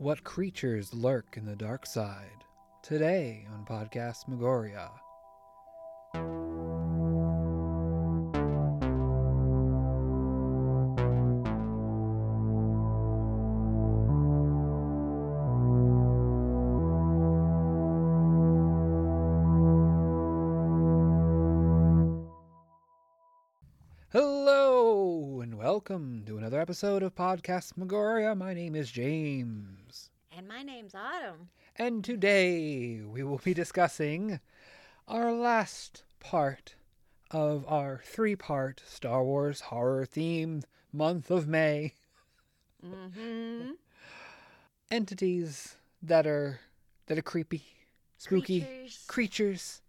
What creatures lurk in the dark side? Today on Podcast Megoria. Hello and welcome to another episode of Podcast Megoria. My name is James. And my name's Autumn. And today we will be discussing our last part of our three part Star Wars horror theme month of May. Mm-hmm. Entities that are that are creepy, spooky Creatures. creatures.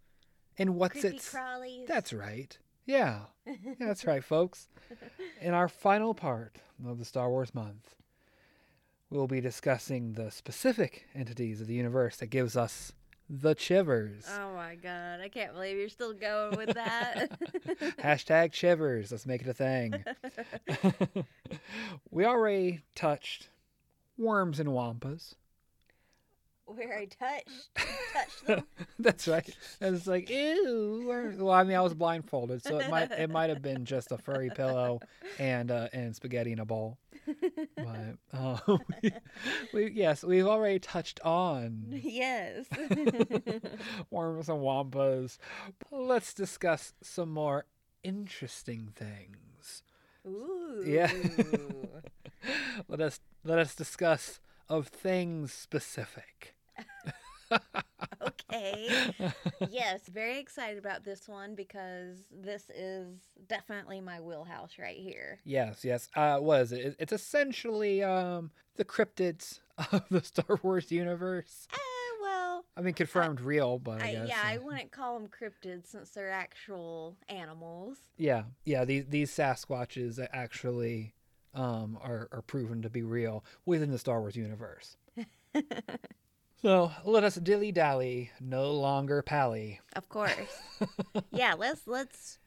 And what's Creepy it? crawlies. That's right. Yeah. yeah. That's right, folks. In our final part of the Star Wars month, we'll be discussing the specific entities of the universe that gives us the chivers. Oh my god, I can't believe you're still going with that. Hashtag chivers. Let's make it a thing. we already touched worms and wampas. Where I touched, touched them. That's right. And it's like, ew. Well, I mean, I was blindfolded, so it might it might have been just a furry pillow and uh, and spaghetti in a bowl. But uh, we, we, yes, we've already touched on yes. worms and wampas. Let's discuss some more interesting things. Ooh. Yeah. Let us let us discuss of things specific. okay. Yes, very excited about this one because this is definitely my wheelhouse right here. Yes, yes. Uh, what is it? It- It's essentially um the cryptids of the Star Wars universe. Eh, well, I mean, confirmed real, but I, I, yeah, I uh, wouldn't call them cryptids since they're actual animals. yeah, yeah. These these Sasquatches actually um are are proven to be real within the Star Wars universe. so let us dilly dally, no longer pally. Of course. yeah, let's let's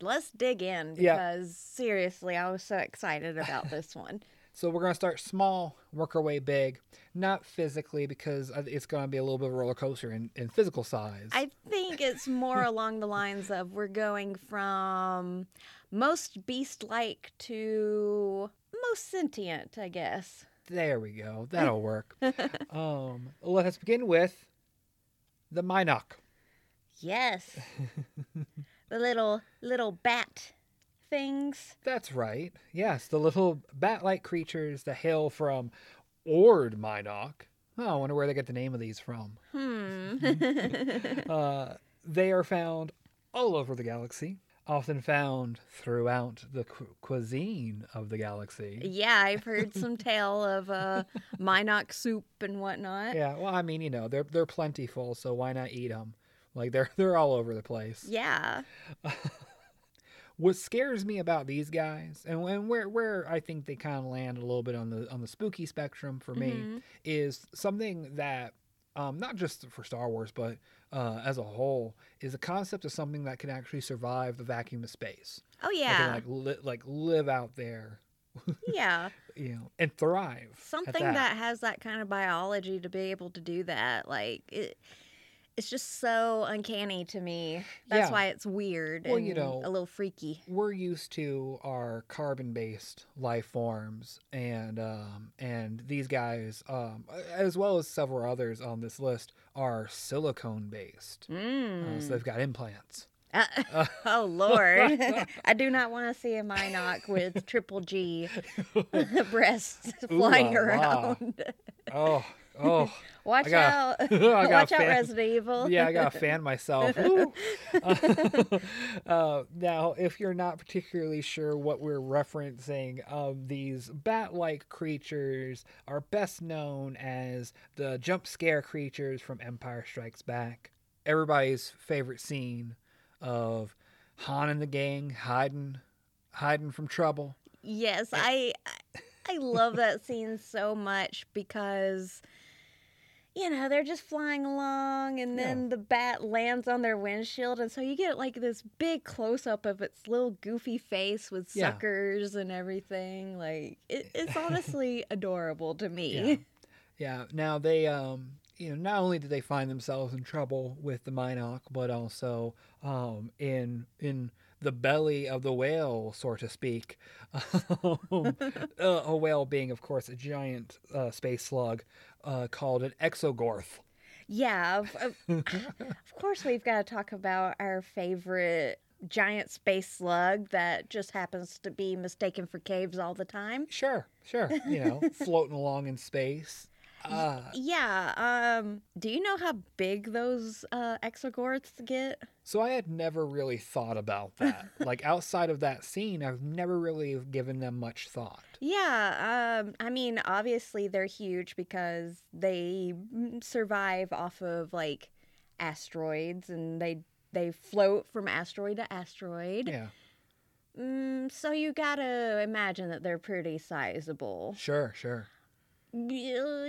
let's dig in because Yeah. seriously, I was so excited about this one. So we're gonna start small, work our way big. Not physically because it's gonna be a little bit of a roller coaster in, in physical size. I think it's more along the lines of we're going from most beast-like to most sentient, I guess. There we go. That'll work. um, let us begin with the Mynock. Yes. the little little bat things. That's right. Yes, the little bat-like creatures that hail from Ord Mynock. Oh, I wonder where they get the name of these from. Hmm. Uh, they are found all over the galaxy, often found throughout the cu- cuisine of the galaxy. yeah, I've heard some tale of uh Mynock soup and whatnot. Yeah, well, I mean, you know, they're they're plentiful, so why not eat them? Like they're they're all over the place. Yeah. What scares me about these guys, and, and where where I think they kind of land a little bit on the on the spooky spectrum for me, Mhm. is something that um, not just for Star Wars, but uh, as a whole, is a concept of something that can actually survive the vacuum of space. Oh yeah. like li- like live out there, yeah. you know, and thrive. something that. has that kind of biology to be able to do that like it it's just so uncanny to me that's Yeah. why it's weird Well, and you know- a little freaky we're used to our carbon-based life forms, and um, and these guys, um, as well as several others on this list, are silicone-based. Uh, mm. so they've got implants. Uh, oh lord i do not want to see a mynock with triple g breasts Ooh flying la la. around Oh, oh, watch I got- out I got watch out resident evil yeah, I gotta fan myself. Uh, now, if you're not particularly sure what we're referencing, um, these bat-like creatures are best known as the jump scare creatures from Empire Strikes Back. Everybody's favorite scene of Han and the gang hiding, hiding from trouble. Yes, I I- I love that scene so much because you know, they're just flying along and Yeah. then the bat lands on their windshield and so you get like this big close up of its little goofy face with Yeah. suckers and everything. Like it, it's honestly adorable to Yeah. me. Yeah. Now they, um, you know, not only did they find themselves in trouble with the Mynock, but also um, in in the belly of the whale, so to speak. Um, uh, a whale being, of course, a giant uh, space slug uh, called an exogorth. Yeah, of, of, of course we've got to talk about our favorite giant space slug that just happens to be mistaken for caves all the time. Sure, sure. You know, floating along in space. Uh, Yeah. Um. Do you know how big those uh, exogorths get? so I had never really thought about that. like outside of that scene, I've never really given them much thought. Yeah. Um. I mean, obviously they're huge because they mm, survive off of like asteroids and they they float from asteroid to asteroid. Yeah, Mm, so you gotta imagine that they're pretty sizable. sure, sure.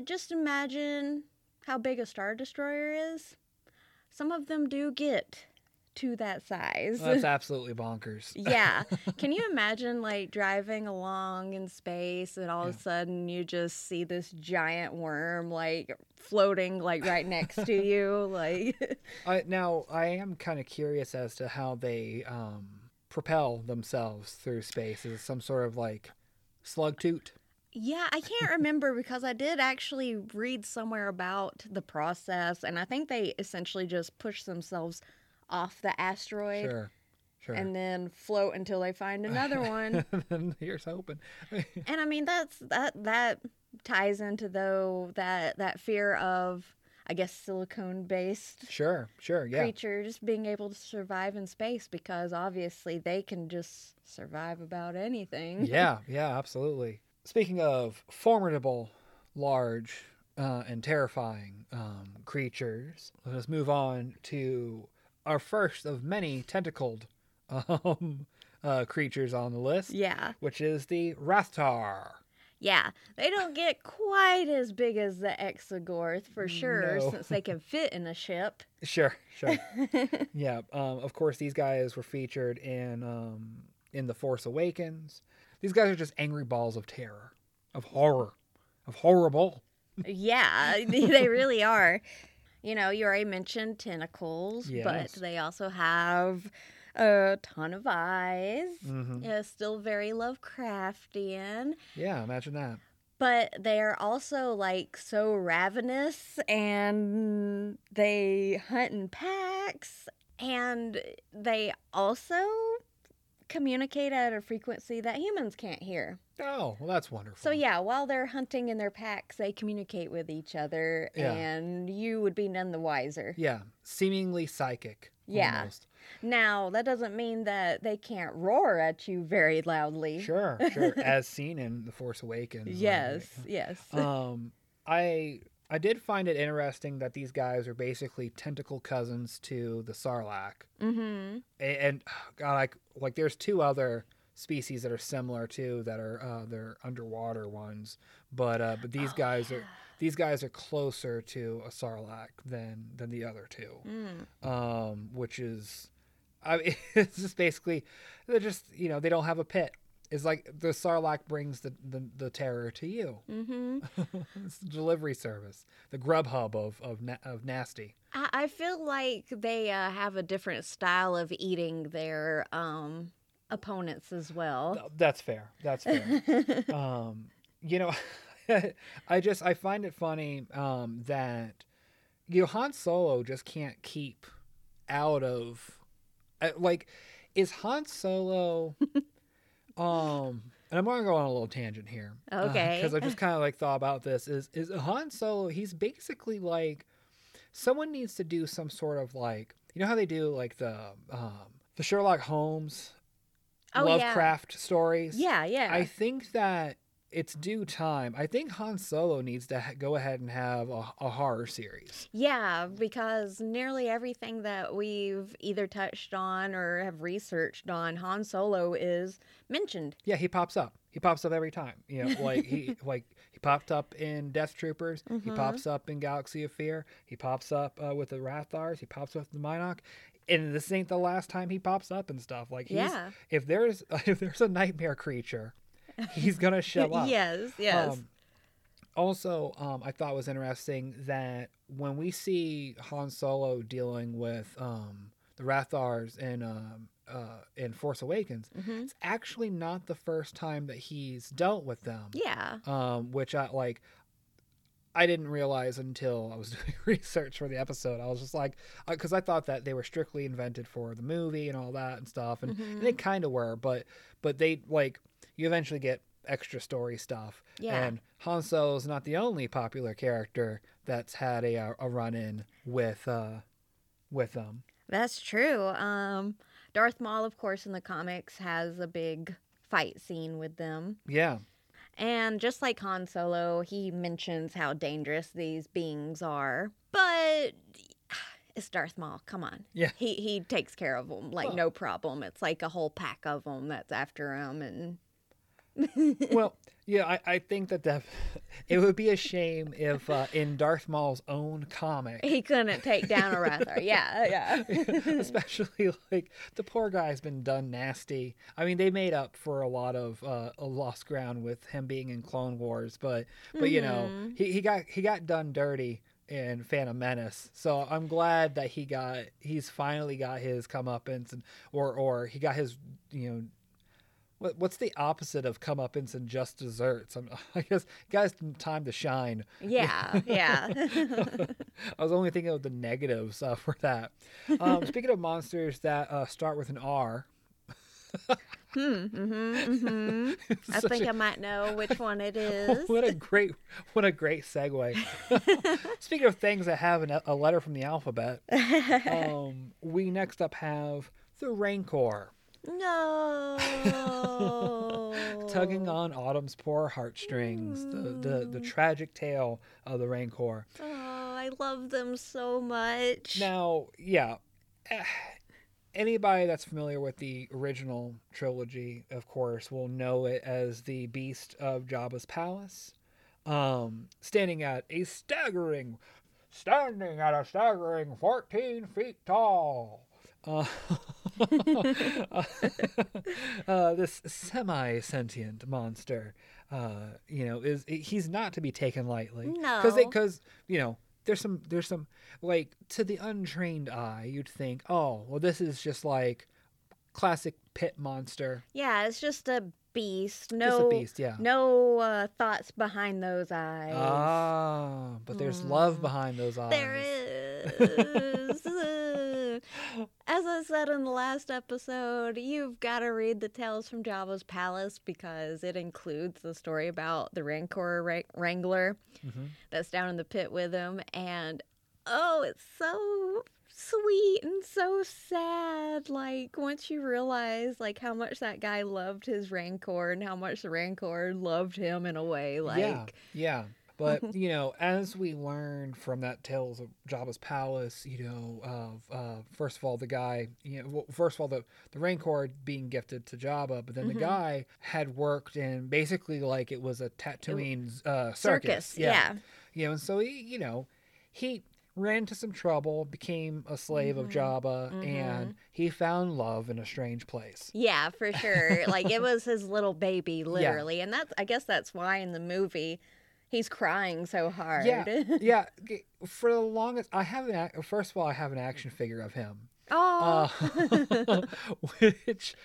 Just imagine how big a star destroyer is. Some of them do get to that size. That's absolutely bonkers. yeah. Can you imagine like driving along in space and all of a sudden you just see this giant worm like floating like right next to you? Like, I, now, I am kind of curious as to how they um, propel themselves through space. Is it some sort of like slug toot? Yeah, I can't remember because I did actually read somewhere about the process and I think they essentially just push themselves off the asteroid Sure, sure. and then float until they find another one. then here's hoping. and I mean that's that that ties into though that that fear of I guess silicone based sure, sure, yeah. creatures being able to survive in space because obviously they can just survive about anything. yeah, yeah, absolutely. Speaking of formidable, large, uh, and terrifying um, creatures, let us move on to our first of many tentacled um, uh, creatures on the list, Yeah. which is the Rathtar. Yeah. They don't get quite as big as the Exogorth for sure No. since they can fit in a ship. Sure, sure. yeah, um, of course, these guys were featured in um, in the Force Awakens. These guys are just angry balls of terror, of horror, of horrible. yeah, they really are. You know, you already mentioned tentacles, Yes. but they also have a ton of eyes. hmm Yeah, still very Lovecraftian. Yeah, imagine that. But they are also like so ravenous and they hunt in packs and they also communicate at a frequency that humans can't hear. Oh, well, that's wonderful. So yeah, while they're hunting in their packs, they communicate with each other Yeah. and you would be none the wiser. Yeah, seemingly psychic. Yeah. almost. Now, that doesn't mean that they can't roar at you very loudly. Sure, sure. As seen in The Force Awakens. Yes, yes. Um, I I did find it interesting that these guys are basically tentacle cousins to the Sarlacc. mhm. A- and God, like like there's two other species that are similar too that are uh, they're underwater ones, but uh, but these Oh, guys are these guys are closer to a sarlacc than than the other two, Mm. um, which is, I mean, it's just basically they're just you know they don't have a pit. It's like the sarlacc brings the, the, the terror to you. Mhm. it's the delivery service, the Grubhub of of of nasty. I, I feel like they uh, have a different style of eating their um, opponents as well. That's fair. That's fair. um, you know, I just I find it funny um, that you know Han Solo just can't keep out of uh, like is Han Solo um and I'm going to go on a little tangent here. Okay. Because I just kind of like thought about this. Is is Han Solo? He's basically like someone needs to do some sort of like you know how they do like the um, the Sherlock Holmes Oh, yeah. Lovecraft stories. Yeah, yeah. I think that it's due time. I think Han Solo needs to ha- go ahead and have a, a horror series. Yeah, because nearly everything that we've either touched on or have researched on Han Solo is mentioned. Yeah, he pops up. He pops up every time. You know, like he like he popped up in Death Troopers. He Mhm. pops up in Galaxy of Fear. He pops up uh, with the Rathtars. He pops up with the Mynock. And this ain't the last time he pops up and stuff. Like he's Yeah. if there's if there's a nightmare creature, he's gonna show up. yes, yes. Um, Also, um, I thought was interesting that when we see Han Solo dealing with um, the Rathtars in um, uh, in Force Awakens, hmm it's actually not the first time that he's dealt with them. Yeah. Um, which I like. I didn't realize until I was doing research for the episode. I was just like, because I thought that they were strictly invented for the movie and all that and stuff, and, and Mhm. they kind of were, but but they like you eventually get extra story stuff. Yeah. And Han Solo's not the only popular character that's had a uh, a run in with uh with them. That's true. Um, Darth Maul, of course, in the comics has a big fight scene with them. Yeah. And just like Han Solo, he mentions how dangerous these beings are. But it's Darth Maul. Come on. Yeah. He he takes care of them like Well- no problem. It's like a whole pack of them that's after him, and well, yeah, I, I think that def- it would be a shame if uh, in Darth Maul's own comic, he couldn't take down a Rathtar. Yeah, yeah. especially like the poor guy's been done nasty. I mean, they made up for a lot of uh, a lost ground with him being in Clone Wars, but but you know Mhm. he, he got he got done dirty in Phantom Menace. So I'm glad that he got he's finally got his comeuppance and or or he got his you know. What, what's the opposite of comeuppance and just desserts? I'm, I guess guys, time to shine. Yeah, yeah. I was only thinking of the negatives uh, for that. Um, speaking of monsters that uh, start with an R, hmm, hmm, hmm I think a- I might know which one it is. what a great, what a great segue. Speaking of things that have an, a letter from the alphabet, um, we next up have the Rancor, no. tugging on Autumn's poor heartstrings. The, the the tragic tale of the Rancor. Oh, I love them so much. Now, yeah, eh, anybody that's familiar with the original trilogy, of course, will know it as the Beast of Jabba's palace, um, standing at a staggering, standing at a staggering fourteen feet tall. Uh, uh, this semi-sentient monster, uh, you know, is he's not to be taken lightly because No. because you know there's some there's some like to the untrained eye you'd think oh well this is just like classic pit monster Yeah, it's just a beast. No, a beast yeah no uh, thoughts behind those eyes. ah but there's love Mm. behind those eyes There is. As I said in the last episode, you've got to read the Tales from Jabba's Palace because it includes the story about the Rancor Wra- Wrangler Mhm. that's down in the pit with him. And oh, it's so sweet and so sad. Like, once you realize, like, how much that guy loved his Rancor and how much the Rancor loved him in a way. Like, yeah yeah but you know as we learned from that tales of jabba's palace you know of uh, first of all the guy you know well, first of all the the rancor being gifted to jabba but then Mhm. the guy had worked in basically like it was a Tatooine uh, circus, circus. yeah. you know, and so he, you know, he ran into some trouble, became a slave of Mhm. Jabba, Mhm. and he found love in a strange place. Yeah, for sure. like it was his little baby, literally, and that's I guess that's why in the movie he's crying so hard. Yeah, yeah. For the longest, I have an. First of all, I have an action figure of him, oh, uh, which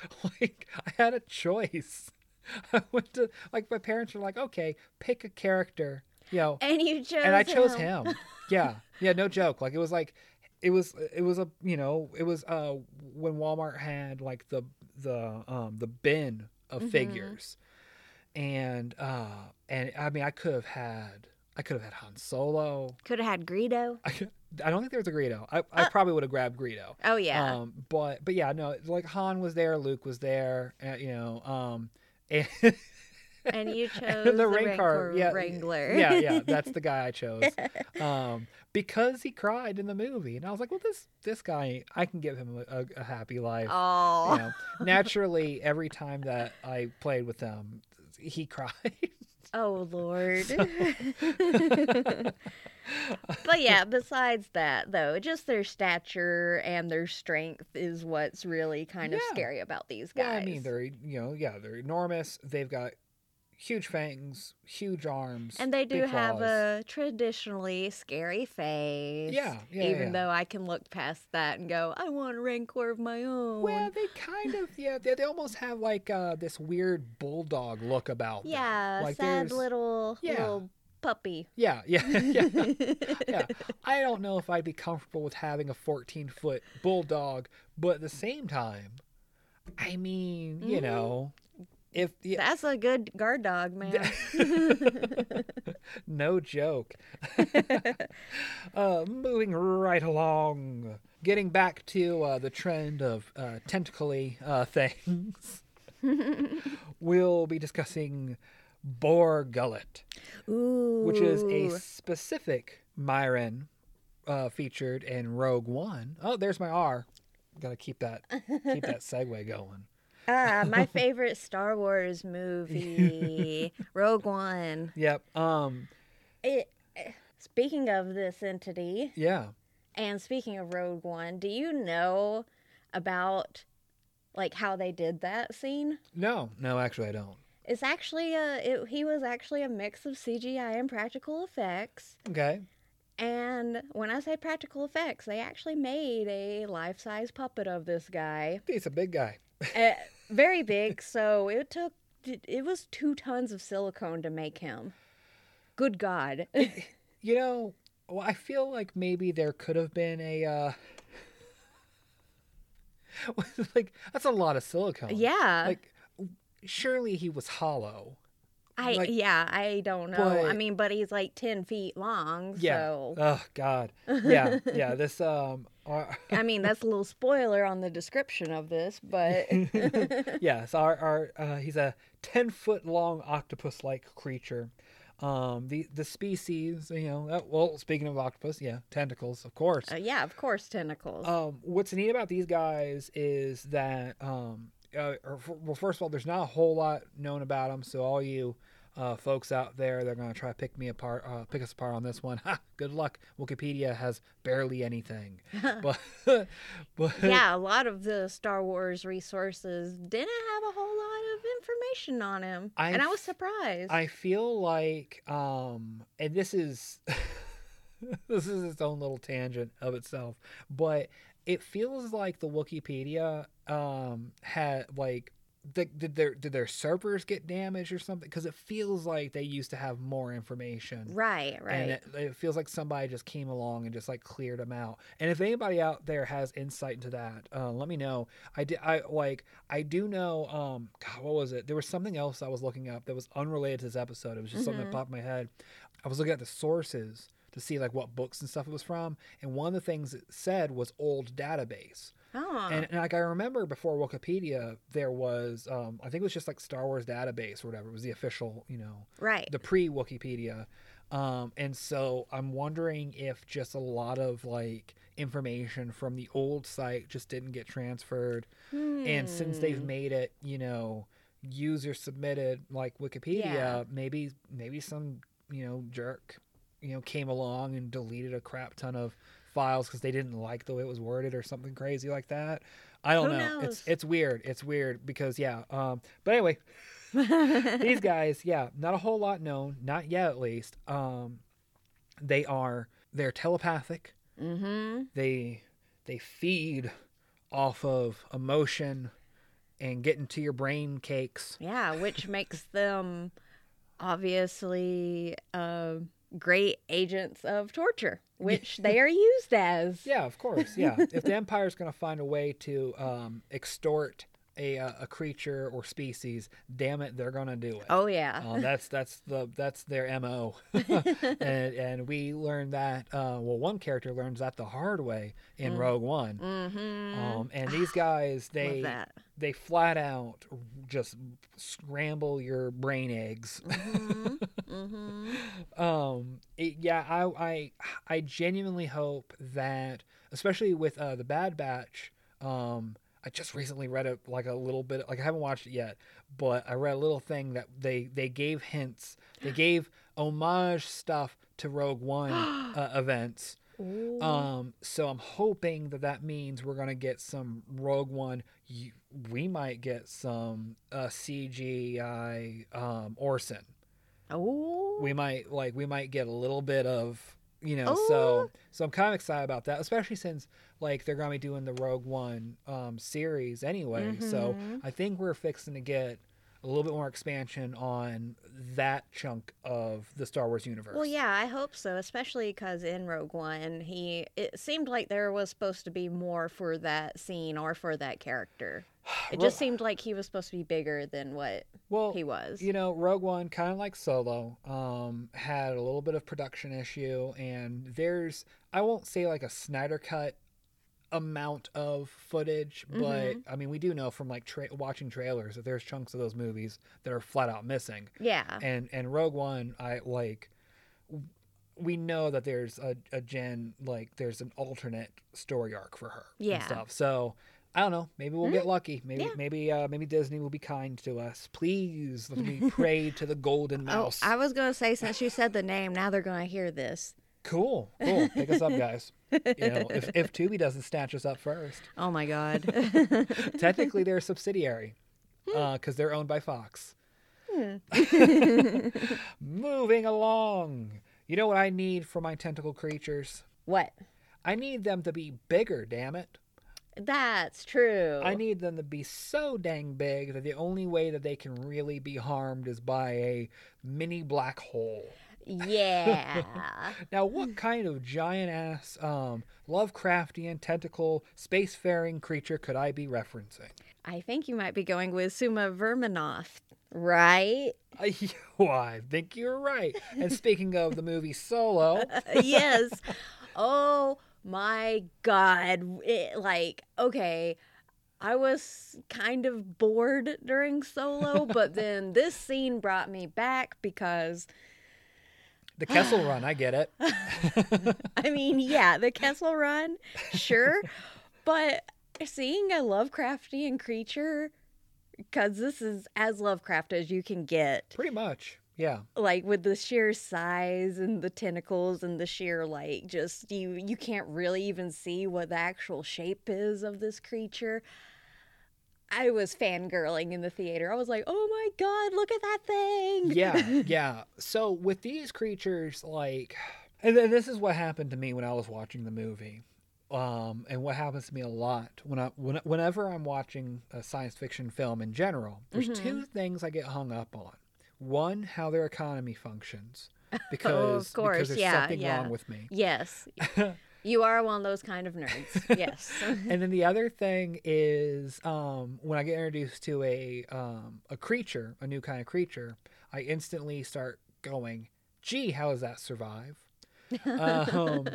like I had a choice. I went to like my parents were like, okay, pick a character, you know, and you chose and I chose him. Yeah, yeah, no joke. Like it was like, it was it was a you know it was uh when Walmart had like the the um the bin of Mhm. figures, and uh and I mean I could have had I could have had Han Solo. Could have had Greedo. I, I don't think there was a Greedo. I, I Uh, probably would have grabbed Greedo. Oh yeah. Um, but but yeah, no, like Han was there, Luke was there, uh, you know, um, and and you chose and the, the Rancor yeah, Wrangler. yeah, yeah, that's the guy I chose. Um, because he cried in the movie, and I was like, well, this this guy, I can give him a, a, happy life. Oh, You know, naturally, every time that I played with him, he cried. oh Lord. but yeah, besides that though, just their stature and their strength is what's really kind of Yeah. scary about these guys. Yeah, I mean, they're you know, yeah, they're enormous. They've got huge fangs, huge arms, And they do have a traditionally scary face. Yeah, yeah, Even yeah. though I can look past that and go, I want a rancor of my own. Well, they kind of yeah. They, they almost have like uh, this weird bulldog look about them. yeah, like sad little Yeah. little puppy. Yeah, yeah, yeah. yeah. I don't know if I'd be comfortable with having a 14 foot bulldog, but at the same time, I mean, you Mhm. know, if yeah, That's a good guard dog, man. no joke. uh, moving right along, getting back to uh, the trend of uh, tentacly uh, things, we'll be discussing Bor Gullet. Ooh. which is a specific Myron uh, featured in Rogue One. Oh, there's my R. Got to keep that keep that segue going. Ah, my favorite Star Wars movie, Rogue One. Yep. Um. It, speaking of this entity, Yeah. and speaking of Rogue One, do you know about like how they did that scene? No. No. Actually, I don't. It's actually a it, he was actually a mix of CGI and practical effects. Okay. And when I say practical effects, they actually made a life-size puppet of this guy. He's a big guy. Uh, very big, so it took it was 2 tons of silicone to make him. Good god. You know. Well, I feel like maybe there could have been a. uh like that's a lot of silicone. yeah. Like, surely he was hollow. I like- yeah, I don't know. I mean, but he's like 10 feet long, Yeah. so Oh God. Yeah. Yeah. This um. uh, I mean, that's a little spoiler on the description of this, but yes, our, our uh, he's a ten foot long octopus like creature. Um, the the species, you know, uh, well, speaking of octopus, yeah, tentacles, of course. uh, yeah, of course, tentacles. Um, what's neat about these guys is that, um, uh, or well, first of all, there's not a whole lot known about them. So all you uh, folks out there, they're gonna try to pick me apart, uh, pick us apart on this one. Ha! Good luck. Wikipedia has barely anything, but but yeah, a lot of the Star Wars resources didn't have a whole lot of information on him, and I I was surprised. I feel like, um, and this is this is its own little tangent of itself, but it feels like the Wikipedia um had like the, did their did their servers get damaged or something? Because it feels like they used to have more information. right, right. And it, it feels like somebody just came along and just like cleared them out. And if anybody out there has insight into that, uh, let me know. I did. I like. I do know. Um. God, what was it? There was something else I was looking up that was unrelated to this episode. It was just something that Mhm. popped in my head. I was looking at the sources to see like what books and stuff it was from, and one of the things it said was old database. oh, And, and like I remember before Wikipedia, there was um, I think it was just like Star Wars database or whatever. It was the official, you know, right. the pre Wikipedia. Um, and so I'm wondering if just a lot of like information from the old site just didn't get transferred. And since they've Hmm. made it, you know, user submitted like Wikipedia, Yeah. maybe maybe some, you know, jerk, you know, came along and deleted a crap ton of files because they didn't like the way it was worded or something crazy like that. I don't Who know. It's it's weird. It's weird because yeah. Um, but anyway, these guys, yeah, not a whole lot known, not yet at least. Um, they are they're telepathic. mm-hmm. They they feed off of emotion and get into your brain cakes. Yeah, which makes them obviously uh, great agents of torture, which they are used as. Yeah, of course. Yeah, if the empire's going to find a way to um, extort a uh, a creature or species, damn it, they're to do it. Oh yeah. Uh, that's that's the that's their mo, and and we learned that. Uh, well, one character learns that the hard way in Mm. Rogue One. mm-hmm. Um, and these guys, they they flat out just scramble your brain eggs. Mm-hmm. mm-hmm. um, it, yeah, I I I genuinely hope that, especially with uh, the Bad Batch. Um, I just recently read it like a little bit, like I haven't watched it yet, but I read a little thing that they they gave hints, they gave homage stuff to Rogue One uh, events. Ooh. Um, so I'm hoping that that means we're gonna get some Rogue One. You, we might get some uh, CGI um, Orson. oh. We might like we might get a little bit of you know. Oh. So so I'm kind of excited about that, especially since like they're gonna be doing the Rogue One um, series anyway. So Mhm. I think we're fixing to get a little bit more expansion on that chunk of the Star Wars universe. Well, yeah, I hope so, especially because in Rogue One, he it seemed like there was supposed to be more for that scene or for that character. It just seemed like he was supposed to be bigger than what well, he was. You know, Rogue One, kind of like Solo, um, had a little bit of production issue, and there's I won't say like a Snyder cut amount of footage, but Mhm. I mean we do know from like tra- watching trailers that there's chunks of those movies that are flat out missing, yeah, and and Rogue One, I like. We know that there's a, a Jyn like there's an alternate story arc for her Yeah. and stuff. So I don't know. Maybe we'll get mm. lucky. Maybe Yeah. maybe uh, maybe Disney will be kind to us. Please let me pray to the golden mouse. Oh, mouse. I was gonna say since you said the name, now they're gonna hear this. Cool, cool. Pick us up, guys. You know, if if Tubi doesn't snatch us up first, Oh my god. technically they're a subsidiary hmm. uh, because they're owned by Fox. Hmm. Moving along. You know what I need for my tentacle creatures? what? I need them to be bigger. Damn it. That's true. I need them to be so dang big that the only way that they can really be harmed is by a mini black hole. yeah. Now, what kind of giant ass um, Lovecraftian tentacle spacefaring creature could I be referencing? I think you might be going with Summa-verminoth, right? I, I think you're right. And speaking of the movie Solo, yes. Oh my god. It, like, okay. I was kind of bored during Solo, but then this scene brought me back because the Kessel Run, I get it. I mean, yeah, the Kessel Run, sure, but seeing a Lovecraftian creature, because this is as Lovecraft as you can get, Pretty much, yeah. like with the sheer size and the tentacles and the sheer like just you you can't really even see what the actual shape is of this creature. I was fangirling in the theater. I was like, "Oh my god, look at that thing!" yeah, yeah. So with these creatures, like, and then this is what happened to me when I was watching the movie, um, and what happens to me a lot when I when, whenever I'm watching a science fiction film in general. There's Mhm. two things I get hung up on. One, how their economy functions, because course, because there's yeah, something yeah. wrong with me. Yes, you are one of those kind of nerds. Yes. and then the other thing is um, when I get introduced to a um, a creature, a new kind of creature, I instantly start going, "Gee, how does that survive?" um,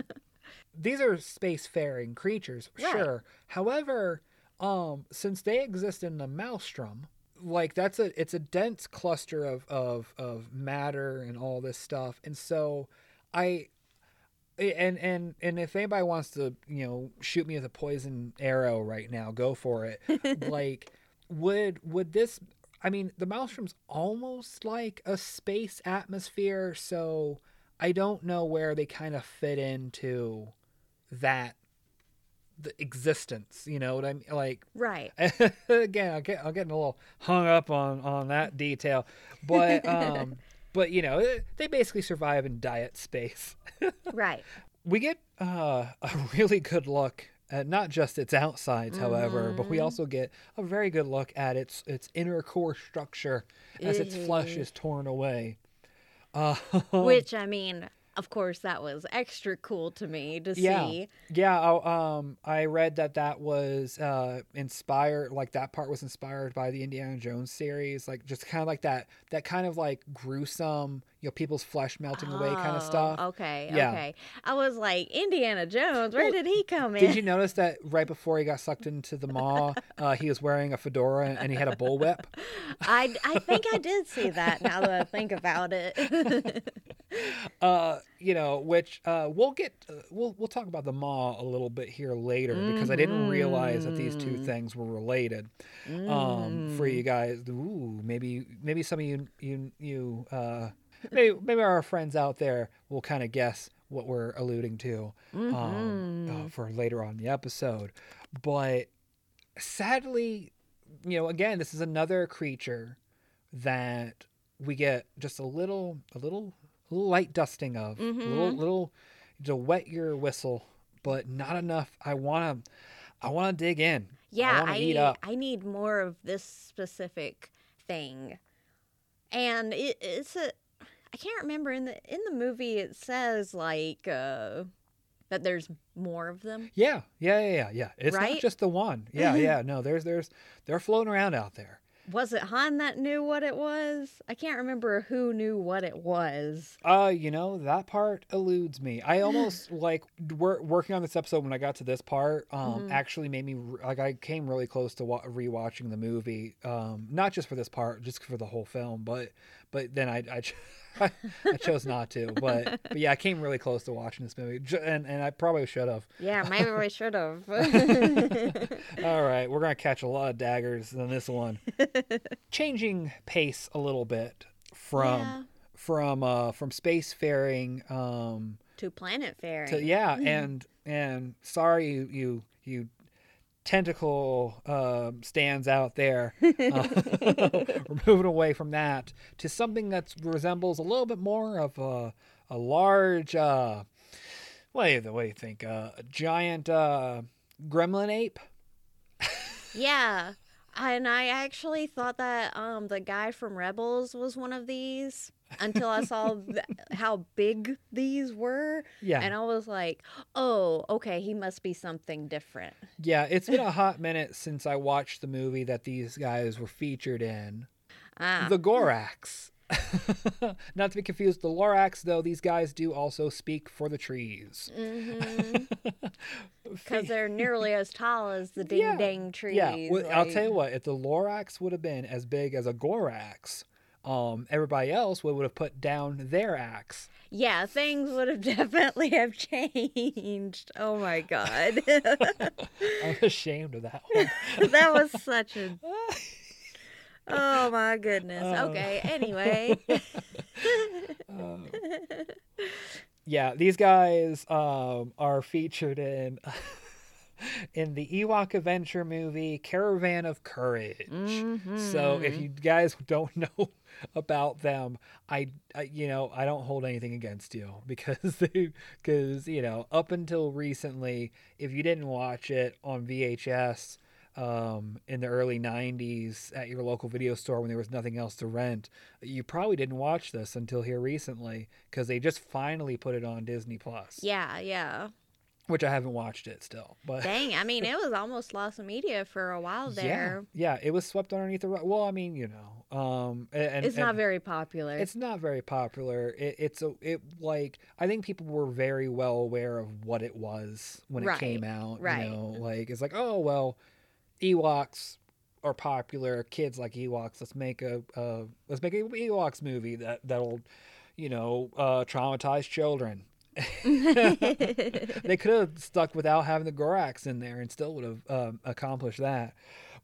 these are spacefaring creatures, Right. sure. However, um, since they exist in the maelstrom, like that's a it's a dense cluster of of of matter and all this stuff, and so I and and and if anybody wants to you know shoot me with a poison arrow right now go for it. Like would would this i mean the maelstrom's almost like a space atmosphere so i don't know where they kind of fit into that the existence you know what i mean like right. again I'll get, I'll get a little hung up on on that detail but um but you know they basically survive in diet space Right. we get uh, a really good look at not just its outsides, however, but we Mhm. also get a very good look at its its inner core structure as its flesh is torn away. Uh, Which I mean, of course, that was extra cool to me to Yeah. see. yeah, I- um, I read that that was uh, inspired, like that part was inspired by the Indiana Jones series, like just kind of like that that kind of like gruesome, you know, people's flesh melting away kind of Oh, stuff. Okay, Yeah. okay. I was like, Indiana Jones, where Well, did he come in? Did you notice that right before he got sucked into the maw, uh, he was wearing a fedora and he had a bullwhip? I, I think I did see that now that I think about it. uh, you know, which uh, we'll get, uh, we'll we'll talk about the maw a little bit here later because I didn't realize that these two Mhm. things were related. Um, for Mm. you guys, ooh, maybe maybe some of you you you uh, maybe maybe our friends out there will kind of guess what we're alluding to um, Mhm. uh, for later on in the episode. But sadly, you know, again, this is another creature that we get just a little, a little, a little light dusting of, a little, little to wet your whistle, but not enough. I want to, I want to dig in. Yeah, I up. I need more of this specific thing. And it, it's a I can't remember in the in the movie it says like uh that there's more of them. Yeah, yeah, yeah, yeah, yeah. It's Right? not just the one. Yeah, yeah. No, there's, there's, they're floating around out there. Was it Han that knew what it was? I can't remember who knew what it was. Uh, you know that part eludes me. I almost like wor- working on this episode when I got to this part. Um, Mhm. actually made me re- like I came really close to wa- rewatching the movie. Um, not just for this part, just for the whole film, but but then I I, I chose not to. But but yeah, I came really close to watching this movie, and and I probably should have. Yeah, maybe we should have. All right, we're gonna catch a lot of daggers in this one. Changing pace a little bit from Yeah. from uh from spacefaring um to Planet Fairy. to yeah and and sorry you you, you tentacle um stands out there uh, we're moving away from that to something that resembles a little bit more of a, a large uh what do you, what do you think uh, a giant uh gremlin ape Yeah. And I actually thought that um the guy from Rebels was one of these until I saw th- how big these were yeah and I was like, "Oh, okay, he must be something different." yeah it's been a hot minute since i watched the movie that these guys were featured in Ah. the Gorax. Not to be confused, the Lorax, though, these guys do also speak for the trees. Mhm. Cuz they're nearly as tall as the ding Yeah. dang trees. yeah, well, I'll tell you what, if the Lorax would have been as big as a Gorax, um, everybody else would, would have put down their axe. Yeah, things would have definitely have changed. Oh my god. I'm ashamed of that one. that was such a Oh my goodness. Oh. Okay, anyway. Um, yeah, these guys um, are featured in in the Ewok adventure movie Caravan of Courage. So if Mhm. you guys don't know about them, I, I you know I don't hold anything against you because they because you know up until recently, if you didn't watch it on VHS um, in the early '90s at your local video store when there was nothing else to rent, you probably didn't watch this until here recently because they just finally put it on Disney Plus. Yeah, yeah. Which I haven't watched it still, but. Dang, I mean, it was almost lost in media for a while there. Yeah, yeah, it was swept underneath the rug. Well, I mean, you know, um, a- and, it's not and very popular. it's not very popular. It, it's a, it like I think people were very well aware of what it was when it came out. right. You know, like it's like, oh well, Ewoks are popular. Kids like Ewoks. Let's make a, uh, let's make a Ewoks movie that that'll, you know, uh, traumatize children. they could have stuck without having the Gorax in there and still would have um, accomplished that.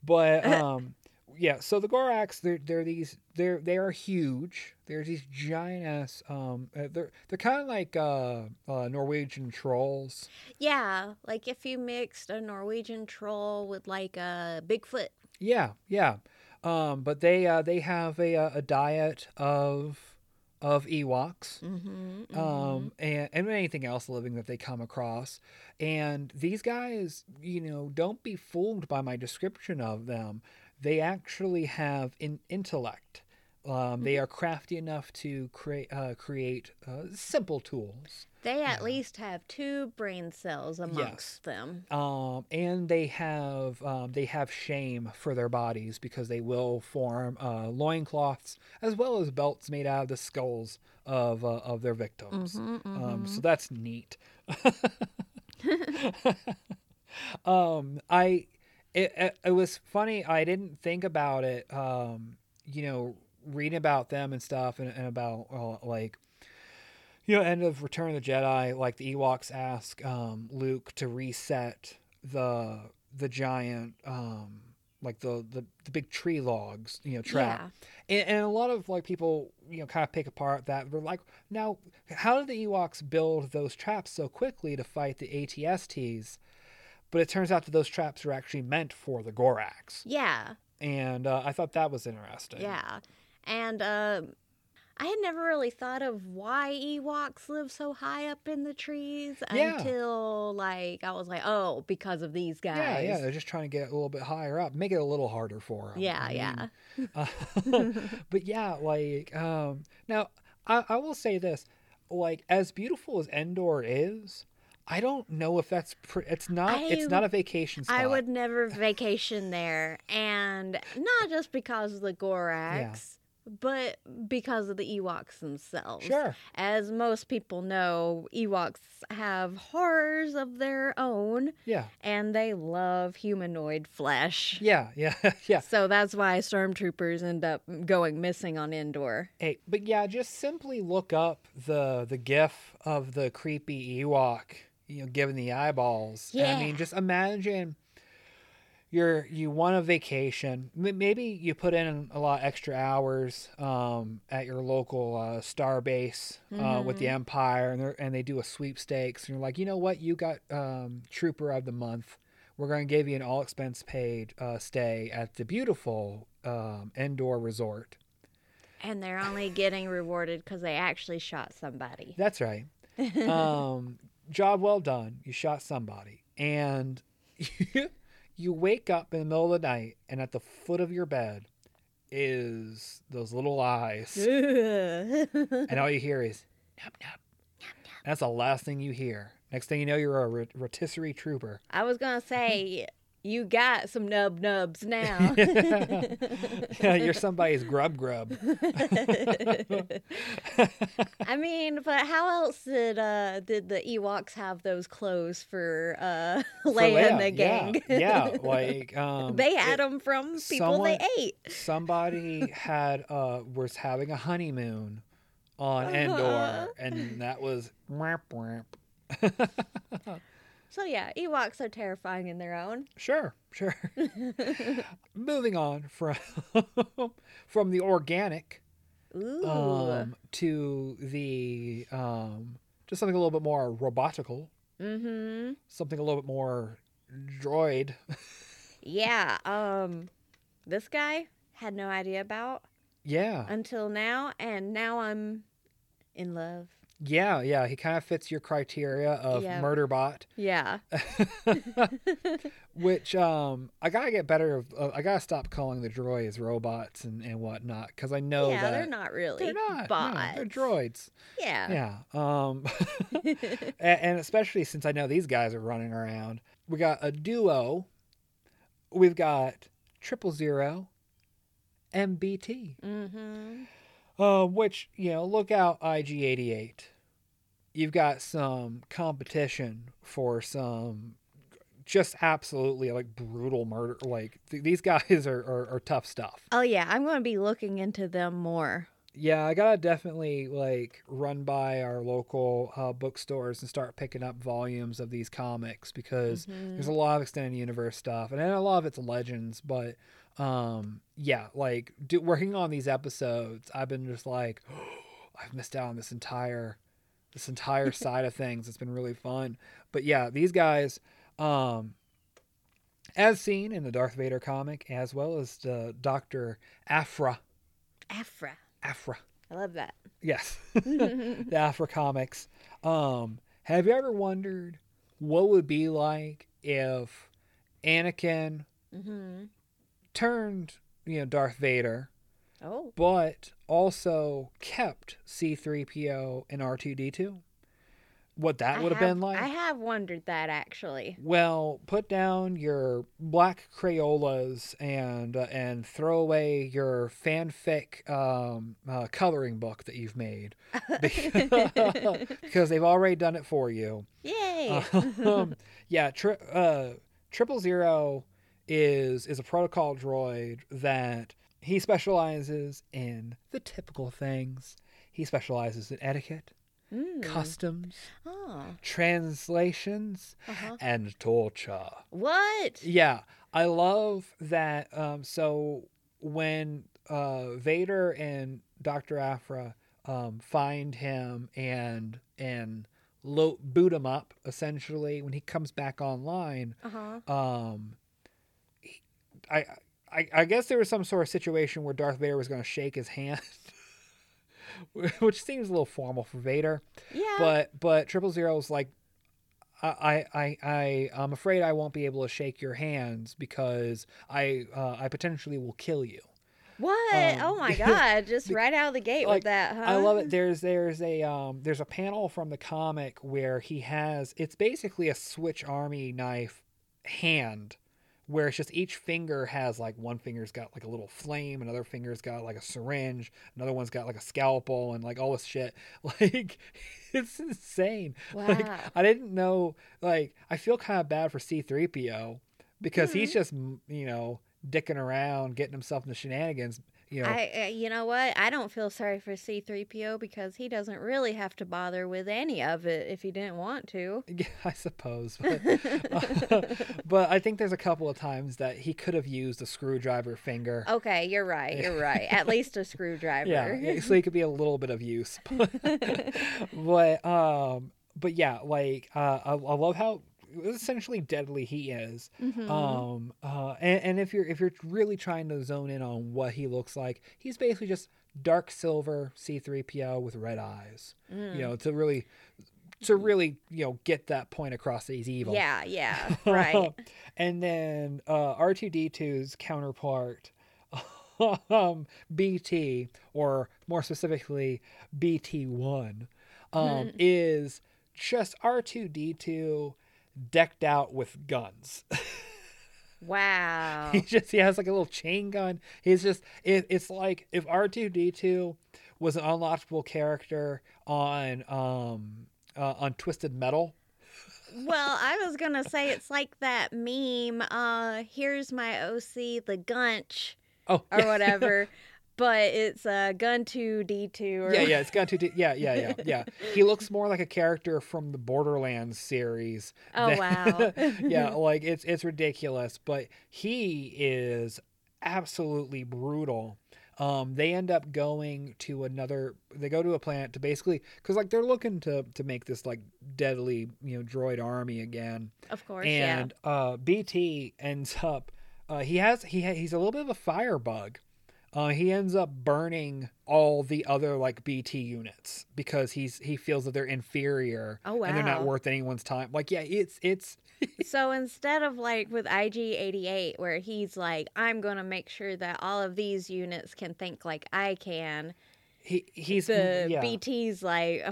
But um, yeah, so the Gorax, they're they're these they're they are huge. They're these giant ass. Um, uh, they're they're kind of like uh, uh, Norwegian trolls. yeah, like if you mixed a Norwegian troll with like a Bigfoot. Yeah, yeah. Um, but they uh, they have a uh, a diet of of Ewoks. Mm-hmm, um, and, and anything else living that they come across. And these guys, you know, don't be fooled by my description of them. They actually have an intellect. Um, they are crafty enough to create uh, create uh, simple tools. They at Yeah. least have two brain cells amongst them. Um, and they have um, they have shame for their bodies because they will form uh, loincloths as well as belts made out of the skulls of uh, of their victims. Mhm, Um, mhm. so that's neat. um, I it, it it was funny. I didn't think about it. Um, you know, reading about them and stuff, and, and about uh, like you know, end of Return of the Jedi. Like the Ewoks ask um, Luke to reset the the giant um, like the the, the big tree logs, you know, trap. Yeah. And, and a lot of like people, you know, kind of pick apart that we're like, now, how did the Ewoks build those traps so quickly to fight the ATSTs? But it turns out that those traps were actually meant for the Gorax, Yeah. and uh, I thought that was interesting. Yeah. And uh, I had never really thought of why Ewoks live so high up in the trees Yeah. until like I was like, oh, because of these guys. Yeah, yeah, they're just trying to get a little bit higher up, make it a little harder for them. Yeah, yeah. Uh, but yeah, like um, now I, I will say this: like as beautiful as Endor is, I don't know if that's pr- it's not it's not a vacation spot. I would never vacation there, and not just because of the Gorax, but because of the Ewoks themselves. sure. As most people know, Ewoks have horrors of their own, Yeah, and they love humanoid flesh. yeah, yeah, yeah. So that's why stormtroopers end up going missing on Endor. Hey, but yeah, just simply look up the the GIF of the creepy Ewok, you know, giving the eyeballs. And I mean, just imagine you're you want a vacation. Maybe you put in a lot extra hours um, at your local uh, star base uh, with the Empire, and they're- and they do a sweepstakes. And you're like, you know what? You got um, Trooper of the Month. We're going to give you an all expense paid uh, stay at the beautiful um, Endor Resort. And they're only getting rewarded because they actually shot somebody. That's right. Um, job well done. You shot somebody, and you, wake up in the middle of the night, and at the foot of your bed is those little eyes, and all you hear is nub nub. That's the last thing you hear. Next thing you know, you're a rotisserie trooper. I was gonna say you got some nub nubs now. yeah, you're somebody's grub grub. I mean, but how else did uh did the Ewoks have those clothes for uh For Leia and the gang? Yeah, yeah like um, they it- had them from people someone- they ate. somebody had uh was having a honeymoon on Endor, Uh-huh. and that was. So yeah, Ewoks are terrifying in their own. sure, sure. Moving on from from the organic um, to the um, just something a little bit more robotical, mm-hmm. something a little bit more droid. Yeah. Um, this guy had no idea about yeah, until now, and now I'm in love. Yeah, yeah. He kind of fits your criteria of Yeah. murderbot. Yeah. Which um, I gotta get better. Of, uh, I gotta stop calling the droids robots and, and whatnot because I know yeah, that they're not really. they're not. no, bots. they're droids. Yeah. Yeah. Um, and, and especially since I know these guys are running around, we got a duo. We've got triple zero, MBT. mm-hmm. Um, which you know, look out, IG88. You've got some competition for some just absolutely like brutal murder. Like th- these guys are, are are tough stuff. Oh yeah, I'm going to be looking into them more. Yeah, I gotta definitely like run by our local uh, bookstores and start picking up volumes of these comics because there's a lot of extended universe stuff and a lot of it's legends. But um, yeah, like do, working on these episodes, I've been just like, oh, I've missed out on this entire this entire side of things. It's been really fun. But yeah, these guys, um, as seen in the Darth Vader comic, as well as the Doctor Aphra. Aphra. Aphra. I love that. Yes, the Aphra comics. Um, have you ever wondered what would be like if Anakin mm-hmm. turned, you know, Darth Vader, Oh. but also kept C3PO and R2D2? What that would have been like? I have wondered that actually. Well, put down your black Crayolas and uh, and throw away your fanfic um, uh, coloring book that you've made because they've already done it for you. Yay. um, yeah, tri- uh, triple zero is is a protocol droid that he specializes in the typical things. He specializes in etiquette. Mm. customs, Oh. translations, Uh-huh. and torture. What? Yeah, I love that. Um, so when uh, Vader and Doctor Aphra um, find him and and lo- boot him up, essentially, when he comes back online, Uh-huh. um, he- I, I I guess there was some sort of situation where Darth Vader was going to shake his hand. Which seems a little formal for Vader, Yeah. but but Triple Zero Zero's like, I I I I'm afraid I won't be able to shake your hands because I uh, I potentially will kill you. what? um, oh my god, just right out of the gate like, with that, huh? I love it. There's there's a um there's a panel from the comic where he has it's basically a Switch Army knife hand where it's just each finger has like one finger's got like a little flame, another finger's got like a syringe, another one's got like a scalpel and like all this shit. Like it's insane. Like Wow. I didn't know like I feel kind of bad for C3PO because he's Mm-hmm. just mm, you know dicking around, getting himself into shenanigans, you know. I, uh, you know what? I don't feel sorry for C3PO because he doesn't really have to bother with any of it if he didn't want to. Yeah, I suppose. But, but I think there's a couple of times that he could have used a screwdriver finger. Okay, you're right. You're right. At least a screwdriver. Yeah, so he could be a little bit of use. but um, but yeah, like uh, I, I love how essentially deadly he is. Mhm. Um, uh, and, and if you're if you're really trying to zone in on what he looks like, he's basically just dark silver C3PO with red eyes. Mm. You know, to really to really you know get that point across that he's evil. Yeah, yeah, right. and then uh, R2D2's counterpart, um, BT, or more specifically BT1, um, is just R2D2 decked out with guns. Wow. he just he has like a little chain gun. He's just it, it's like if R2D2 was an unlockable character on um uh, on Twisted Metal. well, I was gonna say it's like that meme. Uh, here's my OC, the Gunch Oh, or yeah. whatever, but it's uh, Gun Two D Two. Or yeah, yeah, it's got to. Yeah, yeah, yeah, yeah. He looks more like a character from the Borderlands series. Oh, than- wow. yeah, like it's it's ridiculous, but he is absolutely brutal. Um, they end up going to another. They go to a planet to basically because like they're looking to to make this like deadly you know droid army again Of course, and uh, BT ends up uh, he has he ha- he's a little bit of a firebug. Uh, he ends up burning all the other like BT units because he's he feels that they're inferior Oh, and they're not worth anyone's time. Like yeah, it's it's. So instead of like with IG88, where he's like, I'm gonna make sure that all of these units can think like I can, he he's the yeah. BT's like,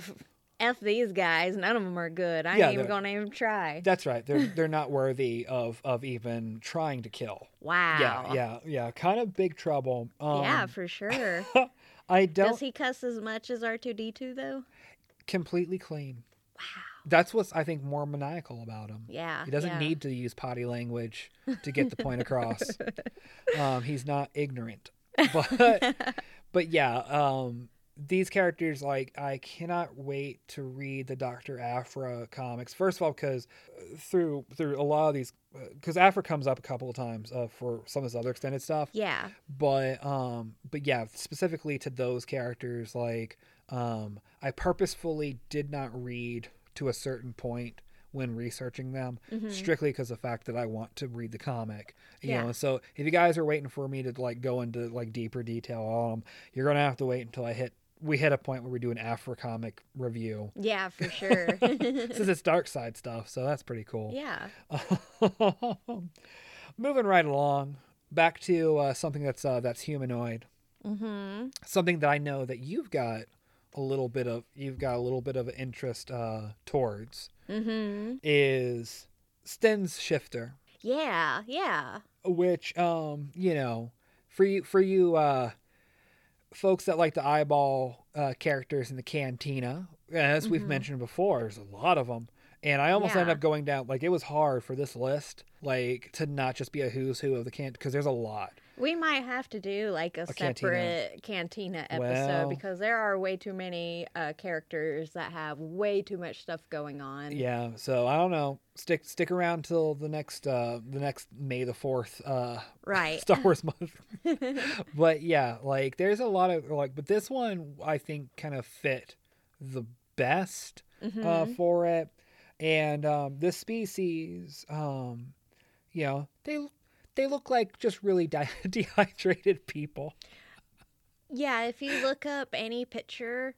"F- these guys, none of them are good. I Yeah, ain't even gonna even try. That's right. They're they're not worthy of of even trying to kill. Wow. Yeah, yeah, yeah. Kind of big trouble. Um, yeah, for sure. I don't Does he cuss as much as R2D2 though? completely clean. Wow. That's what's I think more maniacal about him. Yeah. He doesn't yeah. need to use potty language to get the point across. um, he's not ignorant, but but yeah, um, these characters like I cannot wait to read the Doctor Aphra comics. First of all, because through through a lot of these, because Aphra comes up a couple of times uh, for some of this other extended stuff, Yeah. but um, but yeah, specifically to those characters, like um, I purposefully did not read to a certain point when researching them Mhm. strictly because of the fact that I want to read the comic. You Yeah. know, and so if you guys are waiting for me to like go into like deeper detail on them, you're gonna have to wait until I hit we hit a point where we do an Aphra comic review. Yeah, for sure. Since it's dark side stuff, so that's pretty cool. yeah. Moving right along, back to uh, something that's uh, that's humanoid. Mm-hmm. Something that I know that you've got a little bit of you've got a little bit of interest uh, towards Mm-hmm. is Stennes shifter. Yeah, yeah. which um you know for you for you uh folks that like to eyeball uh characters in the cantina as we've Mhm. mentioned before there's a lot of them and i almost ended up going down like it was hard for this list like to not just be a who's who of the can because there's a lot We might have to do like a, cantina. separate cantina, episode Well- because there are way too many uh, characters that have way too much stuff going on. Yeah, so I don't know. Stick stick around till the next uh the next May the 4th uh Right. Star Wars month. but yeah, like there's a lot of like but this one I think kind of fit the best uh Mhm. for it. And um this species um you know, they they look like just really di- dehydrated people. Yeah, if you look up any picture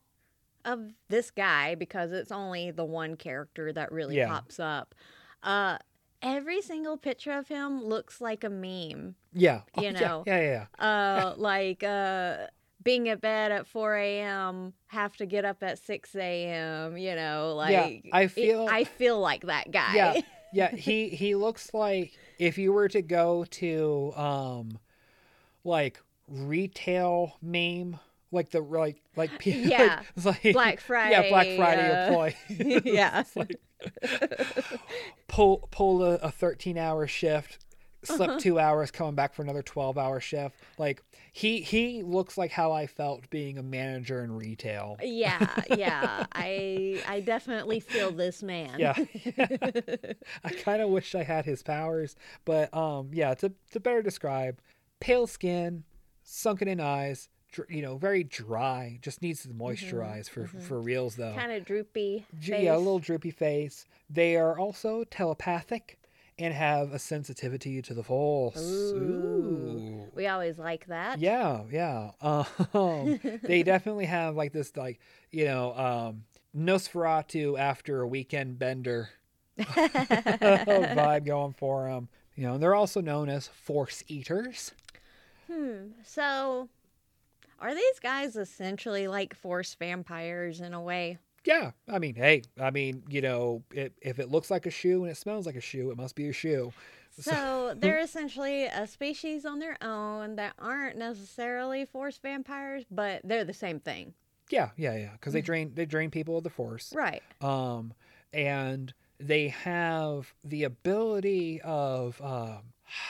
of this guy, because it's only the one character that really Yeah. pops up, uh, every single picture of him looks like a meme. Yeah. You Oh, know. Yeah, yeah, yeah. Uh, like uh, being at bed at 4 a.m., have to get up at 6 a.m., you know, like Yeah, I it- feel- I feel like that guy. Yeah. Yeah, he he looks like if you were to go to um like retail meme like the like like like- Yeah. it's like Black Friday yeah Black Friday, uh, employee yeah. Like pull pull a, a 13 hour shift Uh-huh. slept two hours coming back for another 12 hour shift like he he looks like how I felt being a manager in retail Yeah, yeah. I I definitely feel this man. yeah, I kind of wish I had his powers, but um, yeah, to to better describe, pale skin, sunken in eyes, you know, very dry. Just needs to moisturize for for reals though. Kind of droopy. J- Yeah, a little droopy face. They are also telepathic and have a sensitivity to the force. Ooh. We always like that. Yeah, yeah. Um, they definitely have like this, like you know, um, Nosferatu after a weekend bender vibe going for them. You know, and they're also known as force eaters. Hmm. So, are these guys essentially like force vampires in a way? Yeah, I mean, hey, I mean, you know, it, if it looks like a shoe and it smells like a shoe, it must be a shoe. So they're essentially a species on their own that aren't necessarily force vampires, but they're the same thing. Yeah, yeah, yeah, because they drain they drain people of the force. Right. um, and they have the ability of um,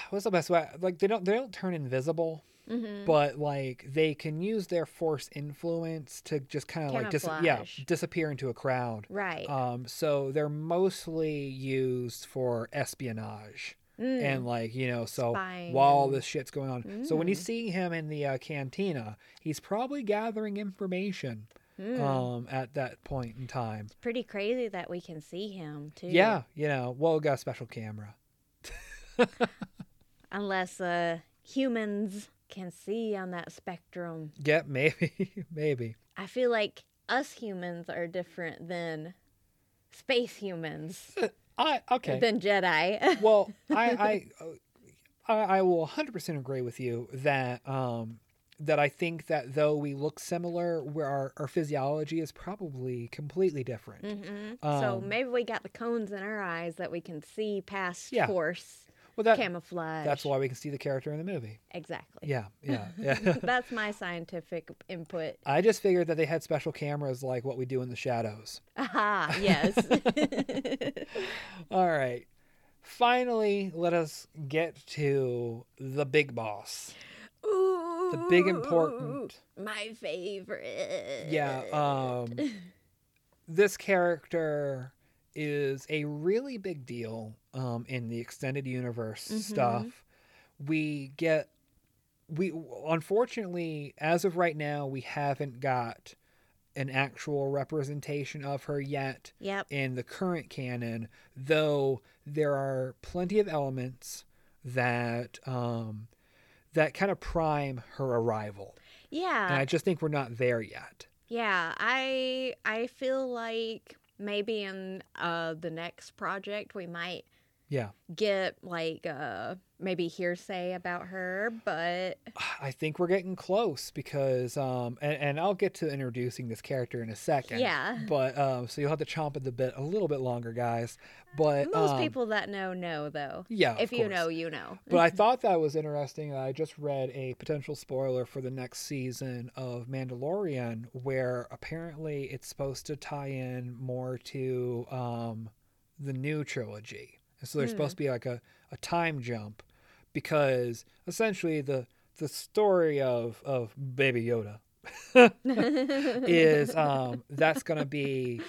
what's the best way? Like they don't they don't turn invisible, Mm-hmm. but like they can use their force influence to just kind of like dis- yeah disappear into a crowd. Right. Um, so they're mostly used for espionage. Mm. And like you know, so Spying while all this shit's going on, so when you Mm. see him in the uh, cantina, he's probably gathering information Mm. um, at that point in time. it's pretty crazy that we can see him too. Yeah, you know, well, we got a special camera. Unless uh, humans can see on that spectrum. Yeah, maybe, maybe. I feel like us humans are different than space humans I okay. than Jedi. well, I I, I I will 100% agree with you that um that I think that though we look similar, where our, our physiology is probably completely different. hmm so Um, maybe we got the cones in our eyes that we can see past Yeah. force Well, that camouflage. that's why we can see the character in the movie. Exactly. Yeah, yeah, yeah. that's my scientific input. I just figured that they had special cameras like what we do in the shadows. Aha, yes. All right. Finally, let us get to the big boss. Ooh, the big important. My favorite. Yeah, um this character is a really big deal um in the extended universe Mhm. stuff. We get we unfortunately as of right now we haven't got an actual representation of her yet Yep. in the current canon, though there are plenty of elements that um that kind of prime her arrival. Yeah. And I just think we're not there yet. Yeah, I I feel like maybe in uh the next project we might Yeah. get like uh maybe hearsay about her, but I think we're getting close because um and, and I'll get to introducing this character in a second. yeah. But um so you'll have to chomp at the bit a little bit longer, guys. But Most um, people that know know though. yeah, if you course. know, you know. but I thought that was interesting. I just read a potential spoiler for the next season of Mandalorian, where apparently it's supposed to tie in more to um, the new trilogy. And so there's Hmm. supposed to be like a, a time jump because essentially the the story of of Baby Yoda is um that's gonna be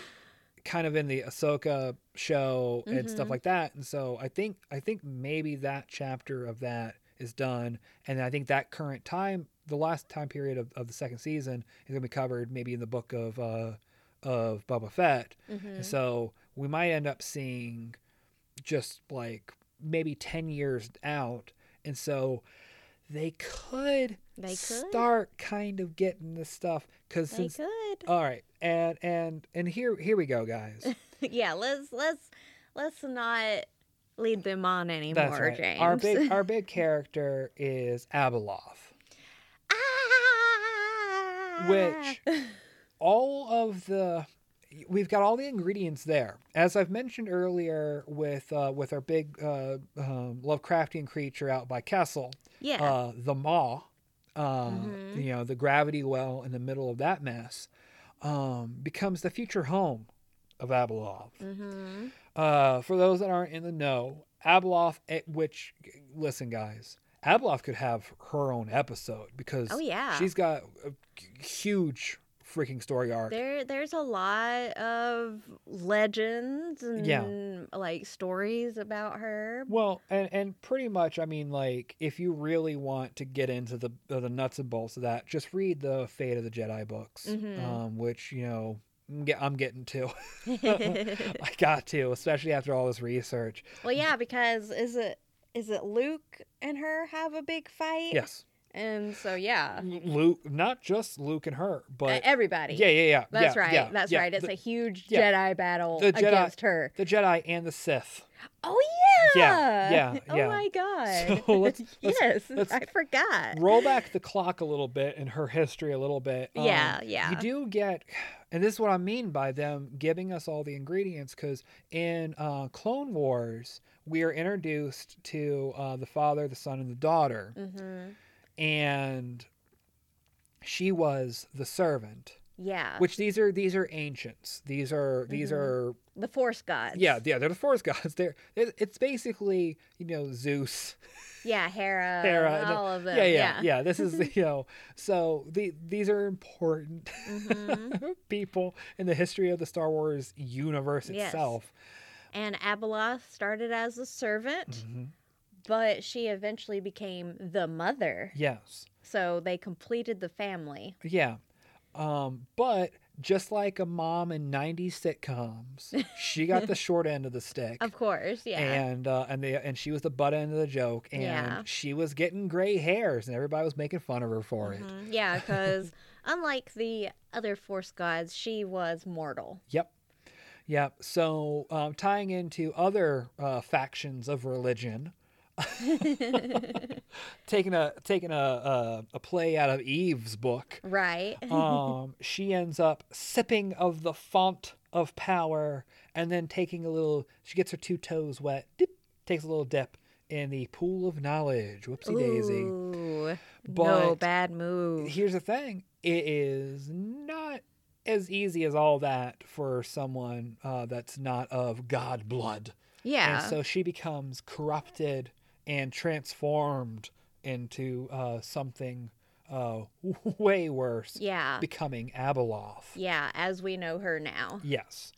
kind of in the Ahsoka show and stuff Mhm. like that. And so I think I think maybe that chapter of that is done, and I think that current time, the last time period of, of the second season, is gonna be covered maybe in the book of uh of Boba Fett. Mhm. And so we might end up seeing just like maybe 10 years out. And so they could They could. start kind of getting this stuff because They since could. all right and and and here here we go guys yeah, let's let's let's not lead them on anymore, that's right James. our big our big character is abeloth Ah! which all of the we've got all the ingredients there as i've mentioned earlier with uh, with our big uh, um, lovecraftian creature out by kessel yeah. uh, the maw uh, Mhm. you know the gravity well in the middle of that mess um, becomes the future home of abeloth mm-hmm. uh, for those that aren't in the know abeloth eh, which listen guys abeloth could have her own episode because Oh yeah. she's got a huge freaking story arc There, there's a lot of legends and Yeah. like stories about her. Well, and and pretty much, I mean, like if you really want to get into the uh, the nuts and bolts of that, just read the Fate of the Jedi books, Mhm. um, which you know I'm getting to. I got to, especially after all this research. well, yeah, because is it is it Luke and her have a big fight? Yes, And so yeah, Luke, not just Luke and her, Uh, but everybody. yeah, yeah, yeah. That's yeah, right. yeah, That's yeah. right. It's the, a huge. Jedi battle Jedi- against her. the Jedi and the Sith. Oh yeah. Yeah, yeah, Oh yeah. my god. So let's- let's- yes, let's I forgot. Roll back the clock a little bit in her history a little bit. Um, Yeah, yeah. You do get, and this is what I mean by them giving us all the ingredients, because in uh, Clone Wars, we are introduced to uh, the father, the son, and the daughter, Mm-hmm. And she was the servant. Yeah. Which these are these are ancients. These are these Mhm. are the Force gods. yeah yeah they're the Force gods. They're it's basically you know Zeus Yeah, Hera. Hera, all of them. yeah, yeah, yeah. This is you know, so the these are important Mhm. people in the history of the Star Wars universe Yes. itself. And Abeloth started as a servant, Mhm. But she eventually became the mother. Yes, So they completed the family. yeah, um, but just like a mom in '90s sitcoms, she got the short end of the stick. Of course, yeah. And uh, and they and she was the butt end of the joke, and Yeah. she was getting gray hairs, and everybody was making fun of her for it. Mhm. Yeah, because unlike the other Force gods, she was mortal. Yep. Yep. So um, tying into other uh, factions of religion, taking a taking a, a a play out of Eve's book, right. um, she ends up sipping of the font of power, and then taking a little. She gets her two toes wet. Dip, takes a little dip in the pool of knowledge. Whoopsie daisy. No bad move. Here's the thing: it is not as easy as all that for someone uh, that's not of God blood. Yeah. And so she becomes corrupted and transformed into uh, something uh, way worse, yeah. becoming Abeloth. Yeah, as we know her now. Yes.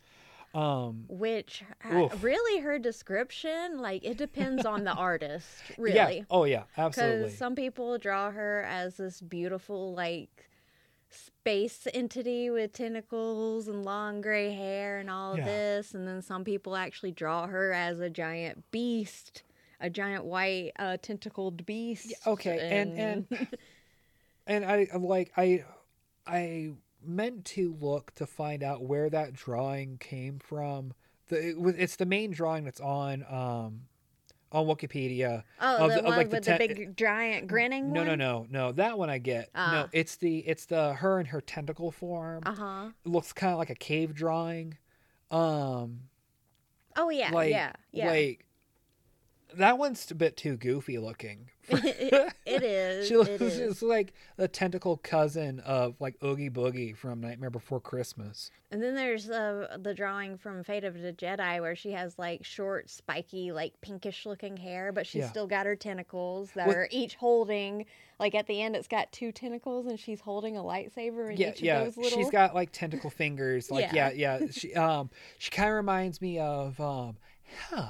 Um, Which uh, really her description, like it depends on the artist, really. Yeah. Oh, yeah. Absolutely. Because some people draw her as this beautiful, like space entity with tentacles and long gray hair and all of Yeah. this, and then some people actually draw her as a giant beast, a giant white uh, tentacled beast. okay, and- and- and I I'm like I I meant to look to find out where that drawing came from. The it was, it's the main drawing that's on um on Wikipedia. oh, of the, the- of, one like, the with ten- the big giant grinning No, one. no, no, no. That one I get. Ah. No, it's the it's the her in her tentacle form. Uh huh. Looks kind of like a cave drawing. Um, Oh yeah, like yeah, yeah. like that one's a bit too goofy looking. it, it is. she looks it is. just like the tentacle cousin of like Oogie Boogie from Nightmare Before Christmas. And then there's uh, the drawing from Fate of the Jedi where she has like short, spiky, like pinkish looking hair, but she's Yeah. still got her tentacles that Well- are each holding, like at the end, it's got two tentacles and she's holding a lightsaber in yeah, each yeah. of those little. She's got like tentacle fingers. Like yeah, Yeah. yeah. She um she kind of reminds me of um huh.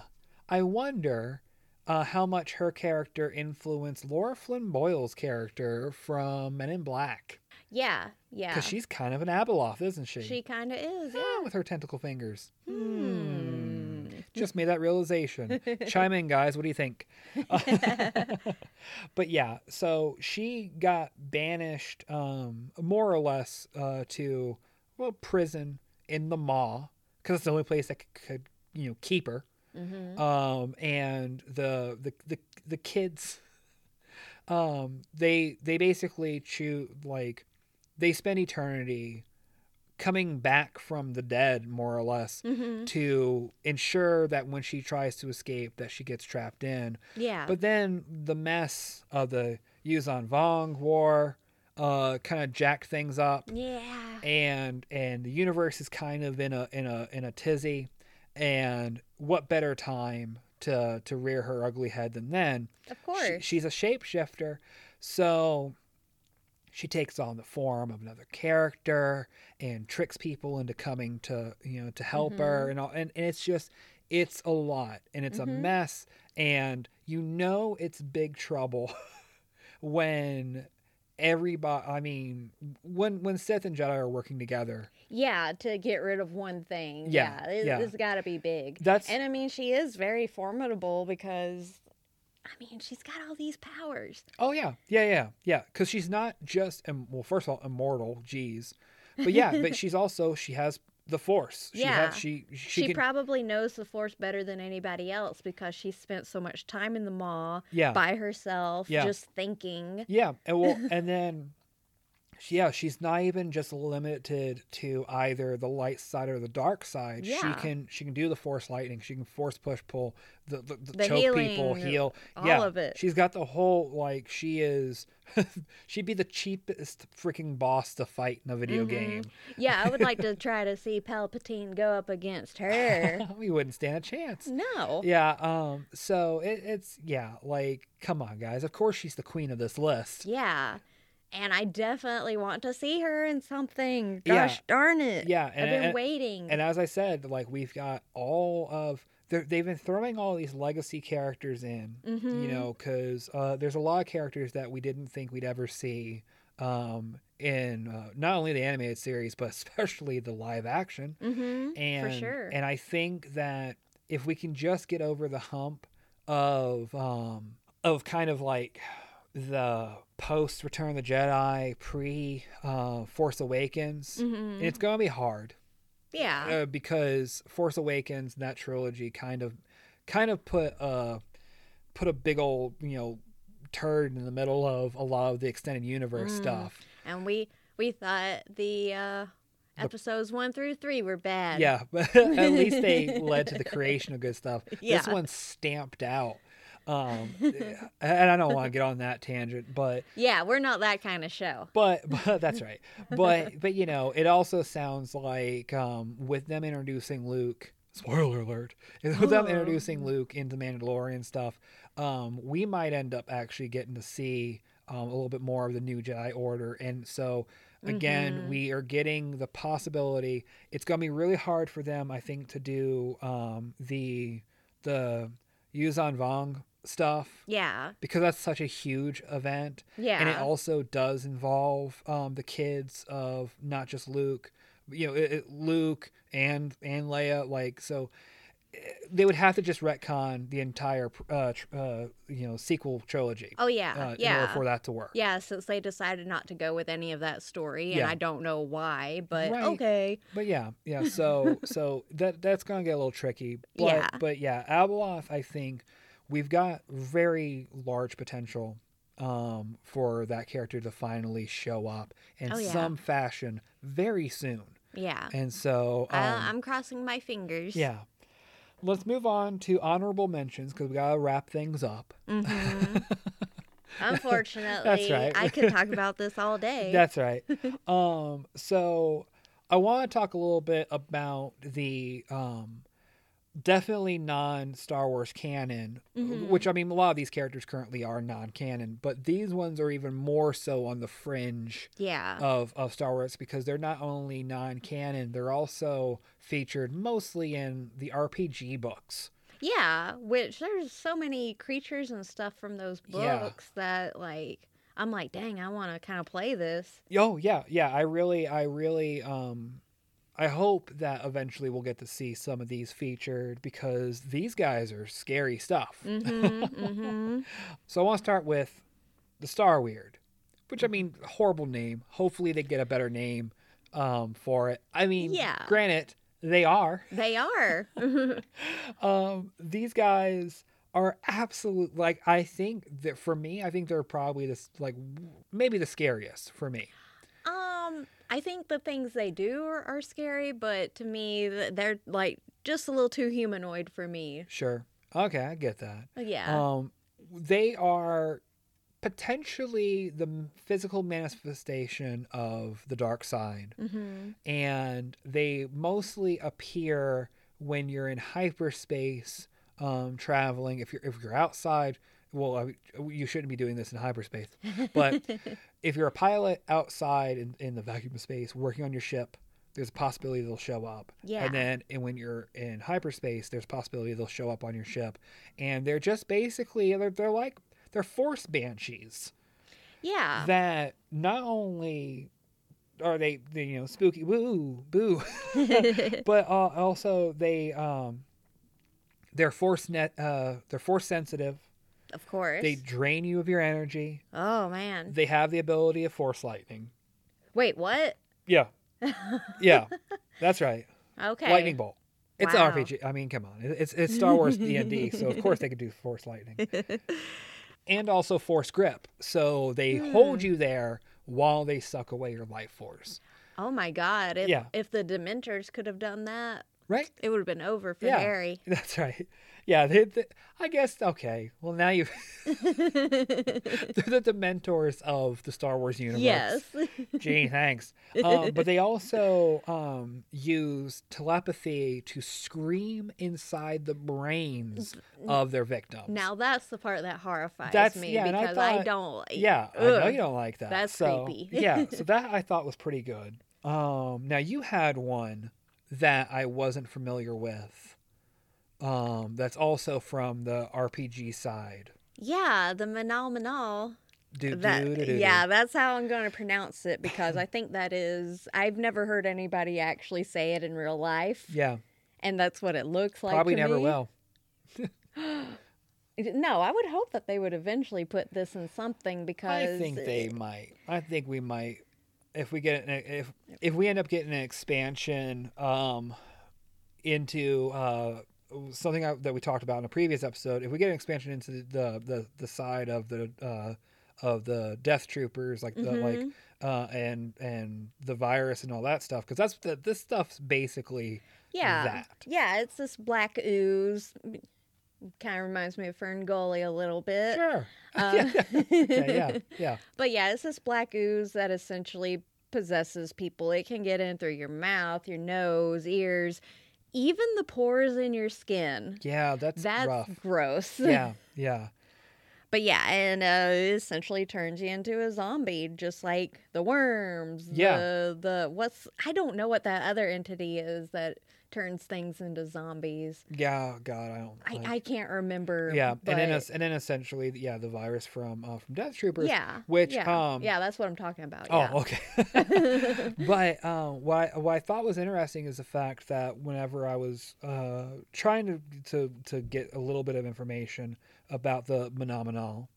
I wonder uh, how much her character influenced Laura Flynn Boyle's character from Men in Black Yeah, yeah. because she's kind of an Abeloth, isn't she? She kind of is, Yeah, yeah. with her tentacle fingers. Hmm. Just made that realization. Chime in, guys. What do you think? but yeah, so she got banished, um, more or less, uh, to well prison in the Maw because it's the only place that could, could you know keep her. Hmm Um, and the the the the kids, um, they they basically choose like they spend eternity coming back from the dead more or less hmm to ensure that when she tries to escape that she gets trapped in. Yeah. but then the mess of the Yuuzhan Vong war uh kind of jack things up. Yeah. and and the universe is kind of in a in a in a tizzy and what better time to to rear her ugly head than then Of She- course. she's a shapeshifter so she takes on the form of another character and tricks people into coming to you know to help her and all and, and it's just it's a lot and it's a Mhm. mess and you know it's big trouble when everybody i mean when when sith and jedi are working together yeah, to get rid of one thing. Yeah, Yeah. It, yeah. It's got to be big. that's And I mean, she is very formidable because, I mean, she's got all these powers. oh yeah yeah yeah yeah because she's not just im- well first of all immortal geez but yeah but she's also she has the force she Yeah. has, she she, She, can probably knows the Force better than anybody else because she spent so much time in the Maw. yeah by herself, Yeah. just thinking. Yeah, and well, and then, yeah, she's not even just limited to either the light side or the dark side. Yeah. She can she can do the force lightning. She can force push pull the the, the, The choke people heal. all yeah, of it. She's got the whole like she is. she'd be the cheapest freaking boss to fight in a video Mhm. game. Yeah, I would like to try to see Palpatine go up against her. we wouldn't stand a chance. No. Yeah. Um. So it, it's yeah. Like, come on, guys. Of course, she's the queen of this list. Yeah. And I definitely want to see her in something. Yeah. Gosh darn it. Yeah. I've been and- waiting. And as I said, like we've got all of they've been throwing all these legacy characters in, you Mhm. know, because uh, there's a lot of characters that we didn't think we'd ever see um, in uh, not only the animated series but especially the live action. mm-hmm. And sure. and I think that if we can just get over the hump of um, of kind of like the post Return of the Jedi, pre uh, Force Awakens, hmm it's gonna be hard yeah. uh, because Force Awakens that trilogy kind of kind of put a put a big old you know turd in the middle of a lot of the extended universe Mm. stuff. and we we thought the uh episodes one through three were bad. Yeah, but at least they led to the creation of good stuff. This one's stamped out. Um, and I don't want to get on that tangent, but Yeah, we're not that kind of show. but but that's right. But but you know, it also sounds like um, with them introducing Luke. Spoiler alert! With them introducing Luke into Mandalorian stuff, um, we might end up actually getting to see um, a little bit more of the new Jedi Order, and so again, Mhm. we are getting the possibility. It's going to be really hard for them, I think, to do um, the the Yuuzhan Vong stuff Yeah. because that's such a huge event Yeah. and it also does involve um, the kids of not just Luke, you know, it, it- Luke and and Leia. Like so, eh, they would have to just retcon the entire uh, tr- uh, you know sequel trilogy oh yeah. uh, in order yeah. for that to work. yeah, since they decided not to go with any of that story, and Yeah. I don't know why, but Right. okay. But yeah, yeah. So so that that's gonna get a little tricky. But Yeah. but yeah, Abeloth, I think we've got very large potential um, for that character to finally show up in Oh, yeah. some fashion very soon. Yeah. And so, um, I, I'm crossing my fingers. yeah. let's move on to honorable mentions because we gotta wrap things up. Mm-hmm. Unfortunately, right. I could talk about this all day. That's right. um, so I want to talk a little bit about the um, definitely non Star Wars canon, Mhm. which I mean, a lot of these characters currently are non canon, but these ones are even more so on the fringe yeah. of, of Star Wars because they're not only non canon, they're also featured mostly in the RPG books. Yeah, which there's so many creatures and stuff from those Yeah. books that like I'm like, dang, I want to kind of play this. Oh yeah, yeah. I really, I really, um, I hope that eventually we'll get to see some of these featured because these guys are scary stuff. Mm-hmm. mm-hmm. So I want to start with the Starweird, which I mean, horrible name. Hopefully they get a better name um, for it. I mean, Yeah. granted, they are. They are. Um, these guys are absolute. Like I think that for me, I think they're probably this like maybe the scariest for me. I think the things they do are, are scary, but to me, they're like just a little too humanoid for me. Sure. Okay, I get that. Yeah. Um, they are potentially the physical manifestation of the dark side, mm-hmm. and they mostly appear when you're in hyperspace, um, traveling. If you're if you're outside, well, I, you shouldn't be doing this in hyperspace, but if you're a pilot outside in, in the vacuum of space working on your ship. There's a possibility they'll show up. Yeah. And then and when you're in hyperspace, there's a possibility they'll show up on your ship. And they're just basically they're, they're like they're force banshees yeah. that not only are they, they you know spooky woo boo but uh, also they um they're force net uh they're force sensitive of course. they drain you of your energy oh man. they have the ability of force lightning Wait, what? yeah yeah that's right Okay. lightning bolt it's Wow. rpg i mean come on it's it's star wars d&d so of course they could do force lightning and also force grip so they Hmm. hold you there while they suck away your life force Oh my god. If Yeah. if the Dementors could have done that, right it would have been over for Yeah. Harry. That's right. Yeah, they, they, I guess okay. Well, now you they're the mentors of the Star Wars universe. yes. Gee, thanks. Um, but they also um, use telepathy to scream inside the brains of their victims. Now that's the part that horrifies That's- me yeah, and I because I, don't. yeah, I know Ugh. you don't like that. That's so, creepy. yeah, so that I thought was pretty good. Um, now you had one that I wasn't familiar with. Um, that's also from the RPG side. Yeah, the Manal Manal. Do, That, do, do, yeah, that's how I'm going to pronounce it because I think that is. I've never heard anybody actually say it in real life, yeah. and that's what it looks like. Probably never me. will. No, I would hope that they would eventually put this in something because I think they might. I think we might. If we get an, if if we end up getting an expansion um into uh something I- that we talked about in a previous episode, if we get an expansion into the the the, side of the uh of the Death Troopers, like the like Mhm. uh and and the virus and all that stuff, because that's the, this stuff's basically Yeah. that. Yeah, it's this black ooze. Kind of reminds me of Fern Gully a little bit. sure. Uh, yeah, yeah, yeah. But yeah, it's this black ooze that essentially possesses people. It can get in through your mouth, your nose, ears, even the pores in your skin. Yeah, that's, That's rough. gross. Yeah, yeah. But yeah, and uh, it essentially turns you into a zombie, just like the worms. Yeah. The, the what's I don't know what that other entity is that turns things into zombies. Yeah, God, I don't. I, like- I can't remember. yeah, but and then and then essentially, yeah, the virus from uh, from Death Troopers. yeah, which, yeah, um, yeah, that's what I'm talking about. Oh, yeah. okay. but um, what I, what I thought was interesting is the fact that whenever I was uh, trying to, to to get a little bit of information about the phenomenon,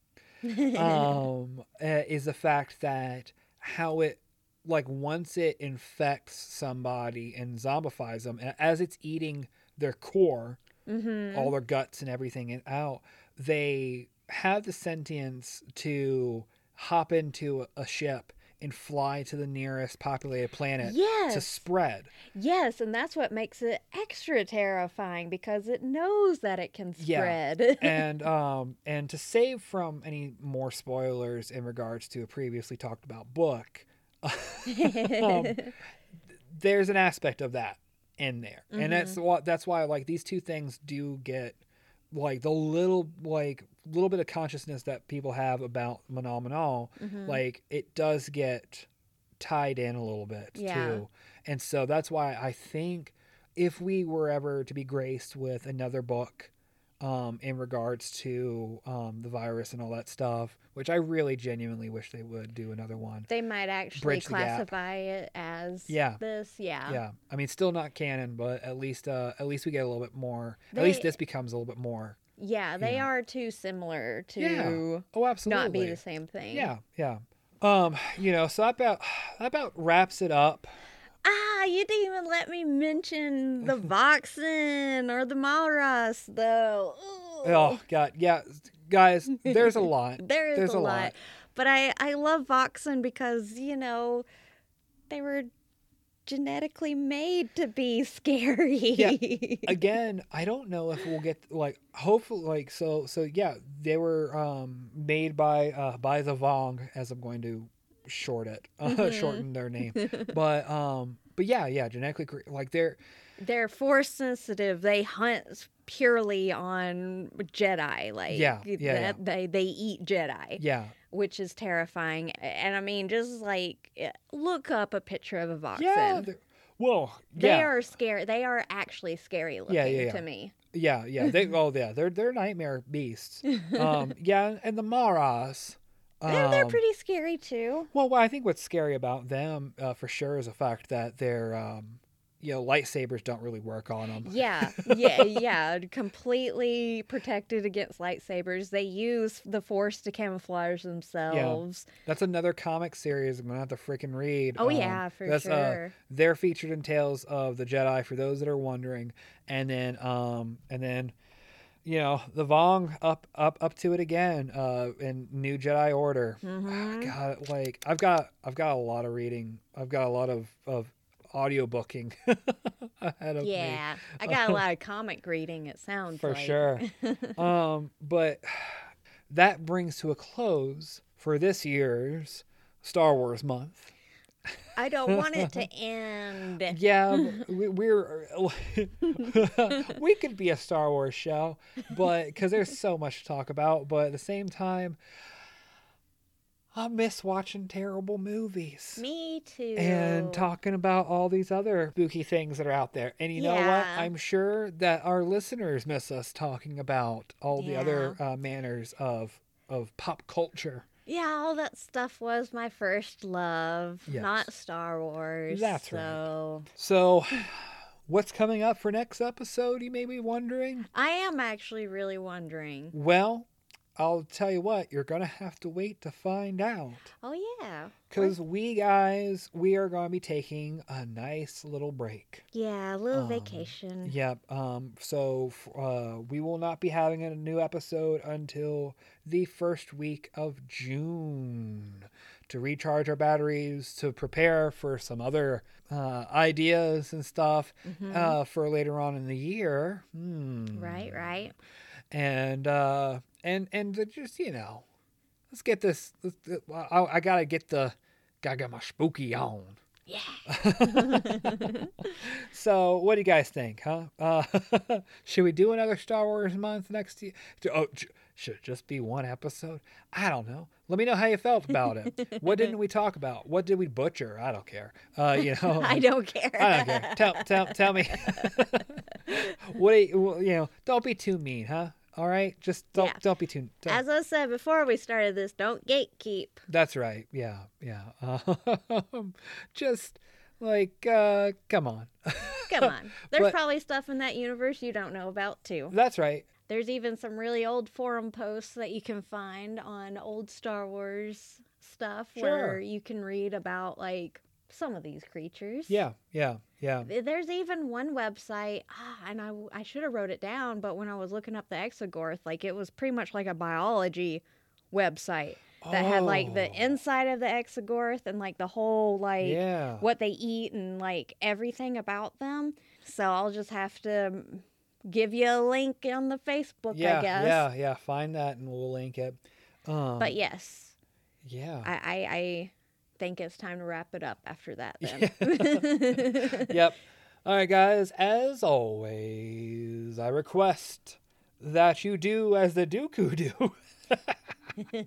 um, uh, is the fact that how it like once it infects somebody and zombifies them as it's eating their core mm-hmm. all their guts and everything out they have the sentience to hop into a ship and fly to the nearest populated planet to spread. Yes, and that's what makes it extra terrifying because it knows that it can Yeah. spread. and um and to save from any more spoilers in regards to a previously talked about book um, there's an aspect of that in there and that's what that's why like these two things do get like the little like little bit of consciousness that people have about phenomenal Mhm. like it does get tied in a little bit Yeah. too and so that's why i think if we were ever to be graced with another book um, in regards to um, the virus and all that stuff which i really genuinely wish they would do another one they might actually Bridge classify it as Yeah. this. Yeah. yeah i mean still not canon but at least uh at least we get a little bit more at least this becomes a little bit more Yeah, they Yeah. are too similar to Yeah. oh absolutely not be the same thing. yeah yeah um you know so that about that about wraps it up Ah, you didn't even let me mention the Voxyn or the Malras, though. Ooh. oh god yeah guys there's a lot There is There's a, a lot. lot. But I, I love Voxyn because, you know, they were genetically made to be scary. yeah. again i don't know if we'll get like hopefully like so so yeah they were um made by uh by the vong as i'm going to short it uh, Mhm. shorten their name but um but yeah yeah genetically like they're They're force sensitive. They hunt purely on Jedi. Like, Yeah, yeah, yeah. They, they eat Jedi. yeah which is terrifying. And I mean, just like eh, look up a picture of a Voxyn. yeah well They are scary. They are actually scary looking Yeah, yeah, yeah. to me. yeah yeah they oh yeah they're they're nightmare beasts um yeah and the maras they're, they're um, pretty scary too. Well, I think what's scary about them uh, for sure is the fact that their, um, you know, lightsabers don't really work on them. Yeah, yeah, yeah. Completely protected against lightsabers. They use the Force to camouflage themselves. Yeah. That's another comic series I'm gonna have to freaking read. Oh Um, yeah, for that's, uh, sure. they're featured in Tales of the Jedi for those that are wondering, and then, um, and then, you know, the Vong up, up, up to it again, uh, in New Jedi Order. Mhm. God, like I've got, I've got a lot of reading. I've got a lot of of audio booking ahead of me. Yeah, I got a lot of comic reading. It sounds for like. sure. um, but that brings to a close for this year's Star Wars month. I don't want it to end. Yeah, we, we're we could be a Star Wars show, but because there's so much to talk about. But at the same time, I miss watching terrible movies. Me too. and talking about all these other spooky things that are out there. And you know what? I'm sure that our listeners miss us talking about all the other uh, manners of of pop culture. Yeah, all that stuff was my first love, Yes. not Star Wars. That's right. so So, what's coming up for next episode? You may be wondering. I am actually really wondering. Well, I'll tell you what. You're gonna have to wait to find out. Oh yeah, Because we guys, we are going to be taking a nice little break. yeah, a little Um, vacation. Yep. Um, so f- uh, we will not be having a new episode until the first week of June to recharge our batteries, to prepare for some other uh, ideas and stuff Mhm. uh, for later on in the year. Hmm. Right, right. And uh, and and just you know, let's get this. Let's, I, I gotta get the gotta get my spooky on. Yeah. So, what do you guys think, huh? Uh, should we do another Star Wars month next year? Oh, should it just be one episode? I don't know. Let me know how you felt about it. what didn't we talk about? What did we butcher? I don't care. Uh, you know, I don't care. I don't care. Tell, tell, tell me. what do you, you know? Don't be too mean, huh? All right, just don't Yeah. don't be too. Don't, As I said before we started this, don't gatekeep. that's right. Yeah, yeah. Um, just like, uh, come on. Come on. There's But- probably stuff in that universe you don't know about too. That's right. There's even some really old forum posts that you can find on old Star Wars stuff Sure. where you can read about like some of these creatures. Yeah, yeah, yeah. There's even one website, ah, and I, I should have wrote it down, but when I was looking up the Exogorth, like it was pretty much like a biology website that had like the Oh. inside of the Exogorth and like the whole like yeah. what they eat and like everything about them. So I'll just have to give you a link on the Facebook, yeah, I guess. yeah, yeah. Find that and we'll link it. Um, But yes, yeah. I, I I think it's time to wrap it up after that then. yep. All right, guys. As always, I request that you do as the Dooku do.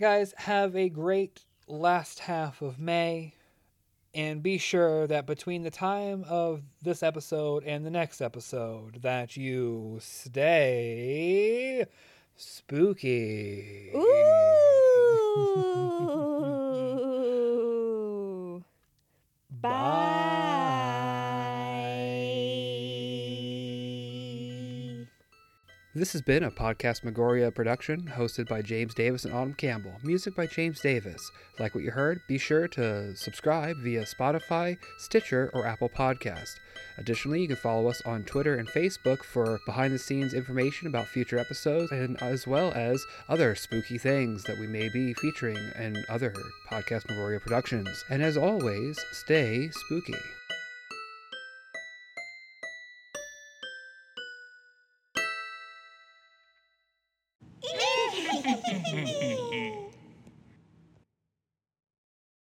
guys, have a great last half of May. And be sure that between the time of this episode and the next episode that you stay spooky. Ooh. Bye. This has been a Podcast Megoria production hosted by James Davis and Autumn Campbell. Music by James Davis. Like what you heard? Be sure to subscribe via Spotify, Stitcher, or Apple Podcast. Additionally, you can follow us on Twitter and Facebook for behind the scenes information about future episodes and as well as other spooky things that we may be featuring in other Podcast Megoria productions. And as always, stay spooky.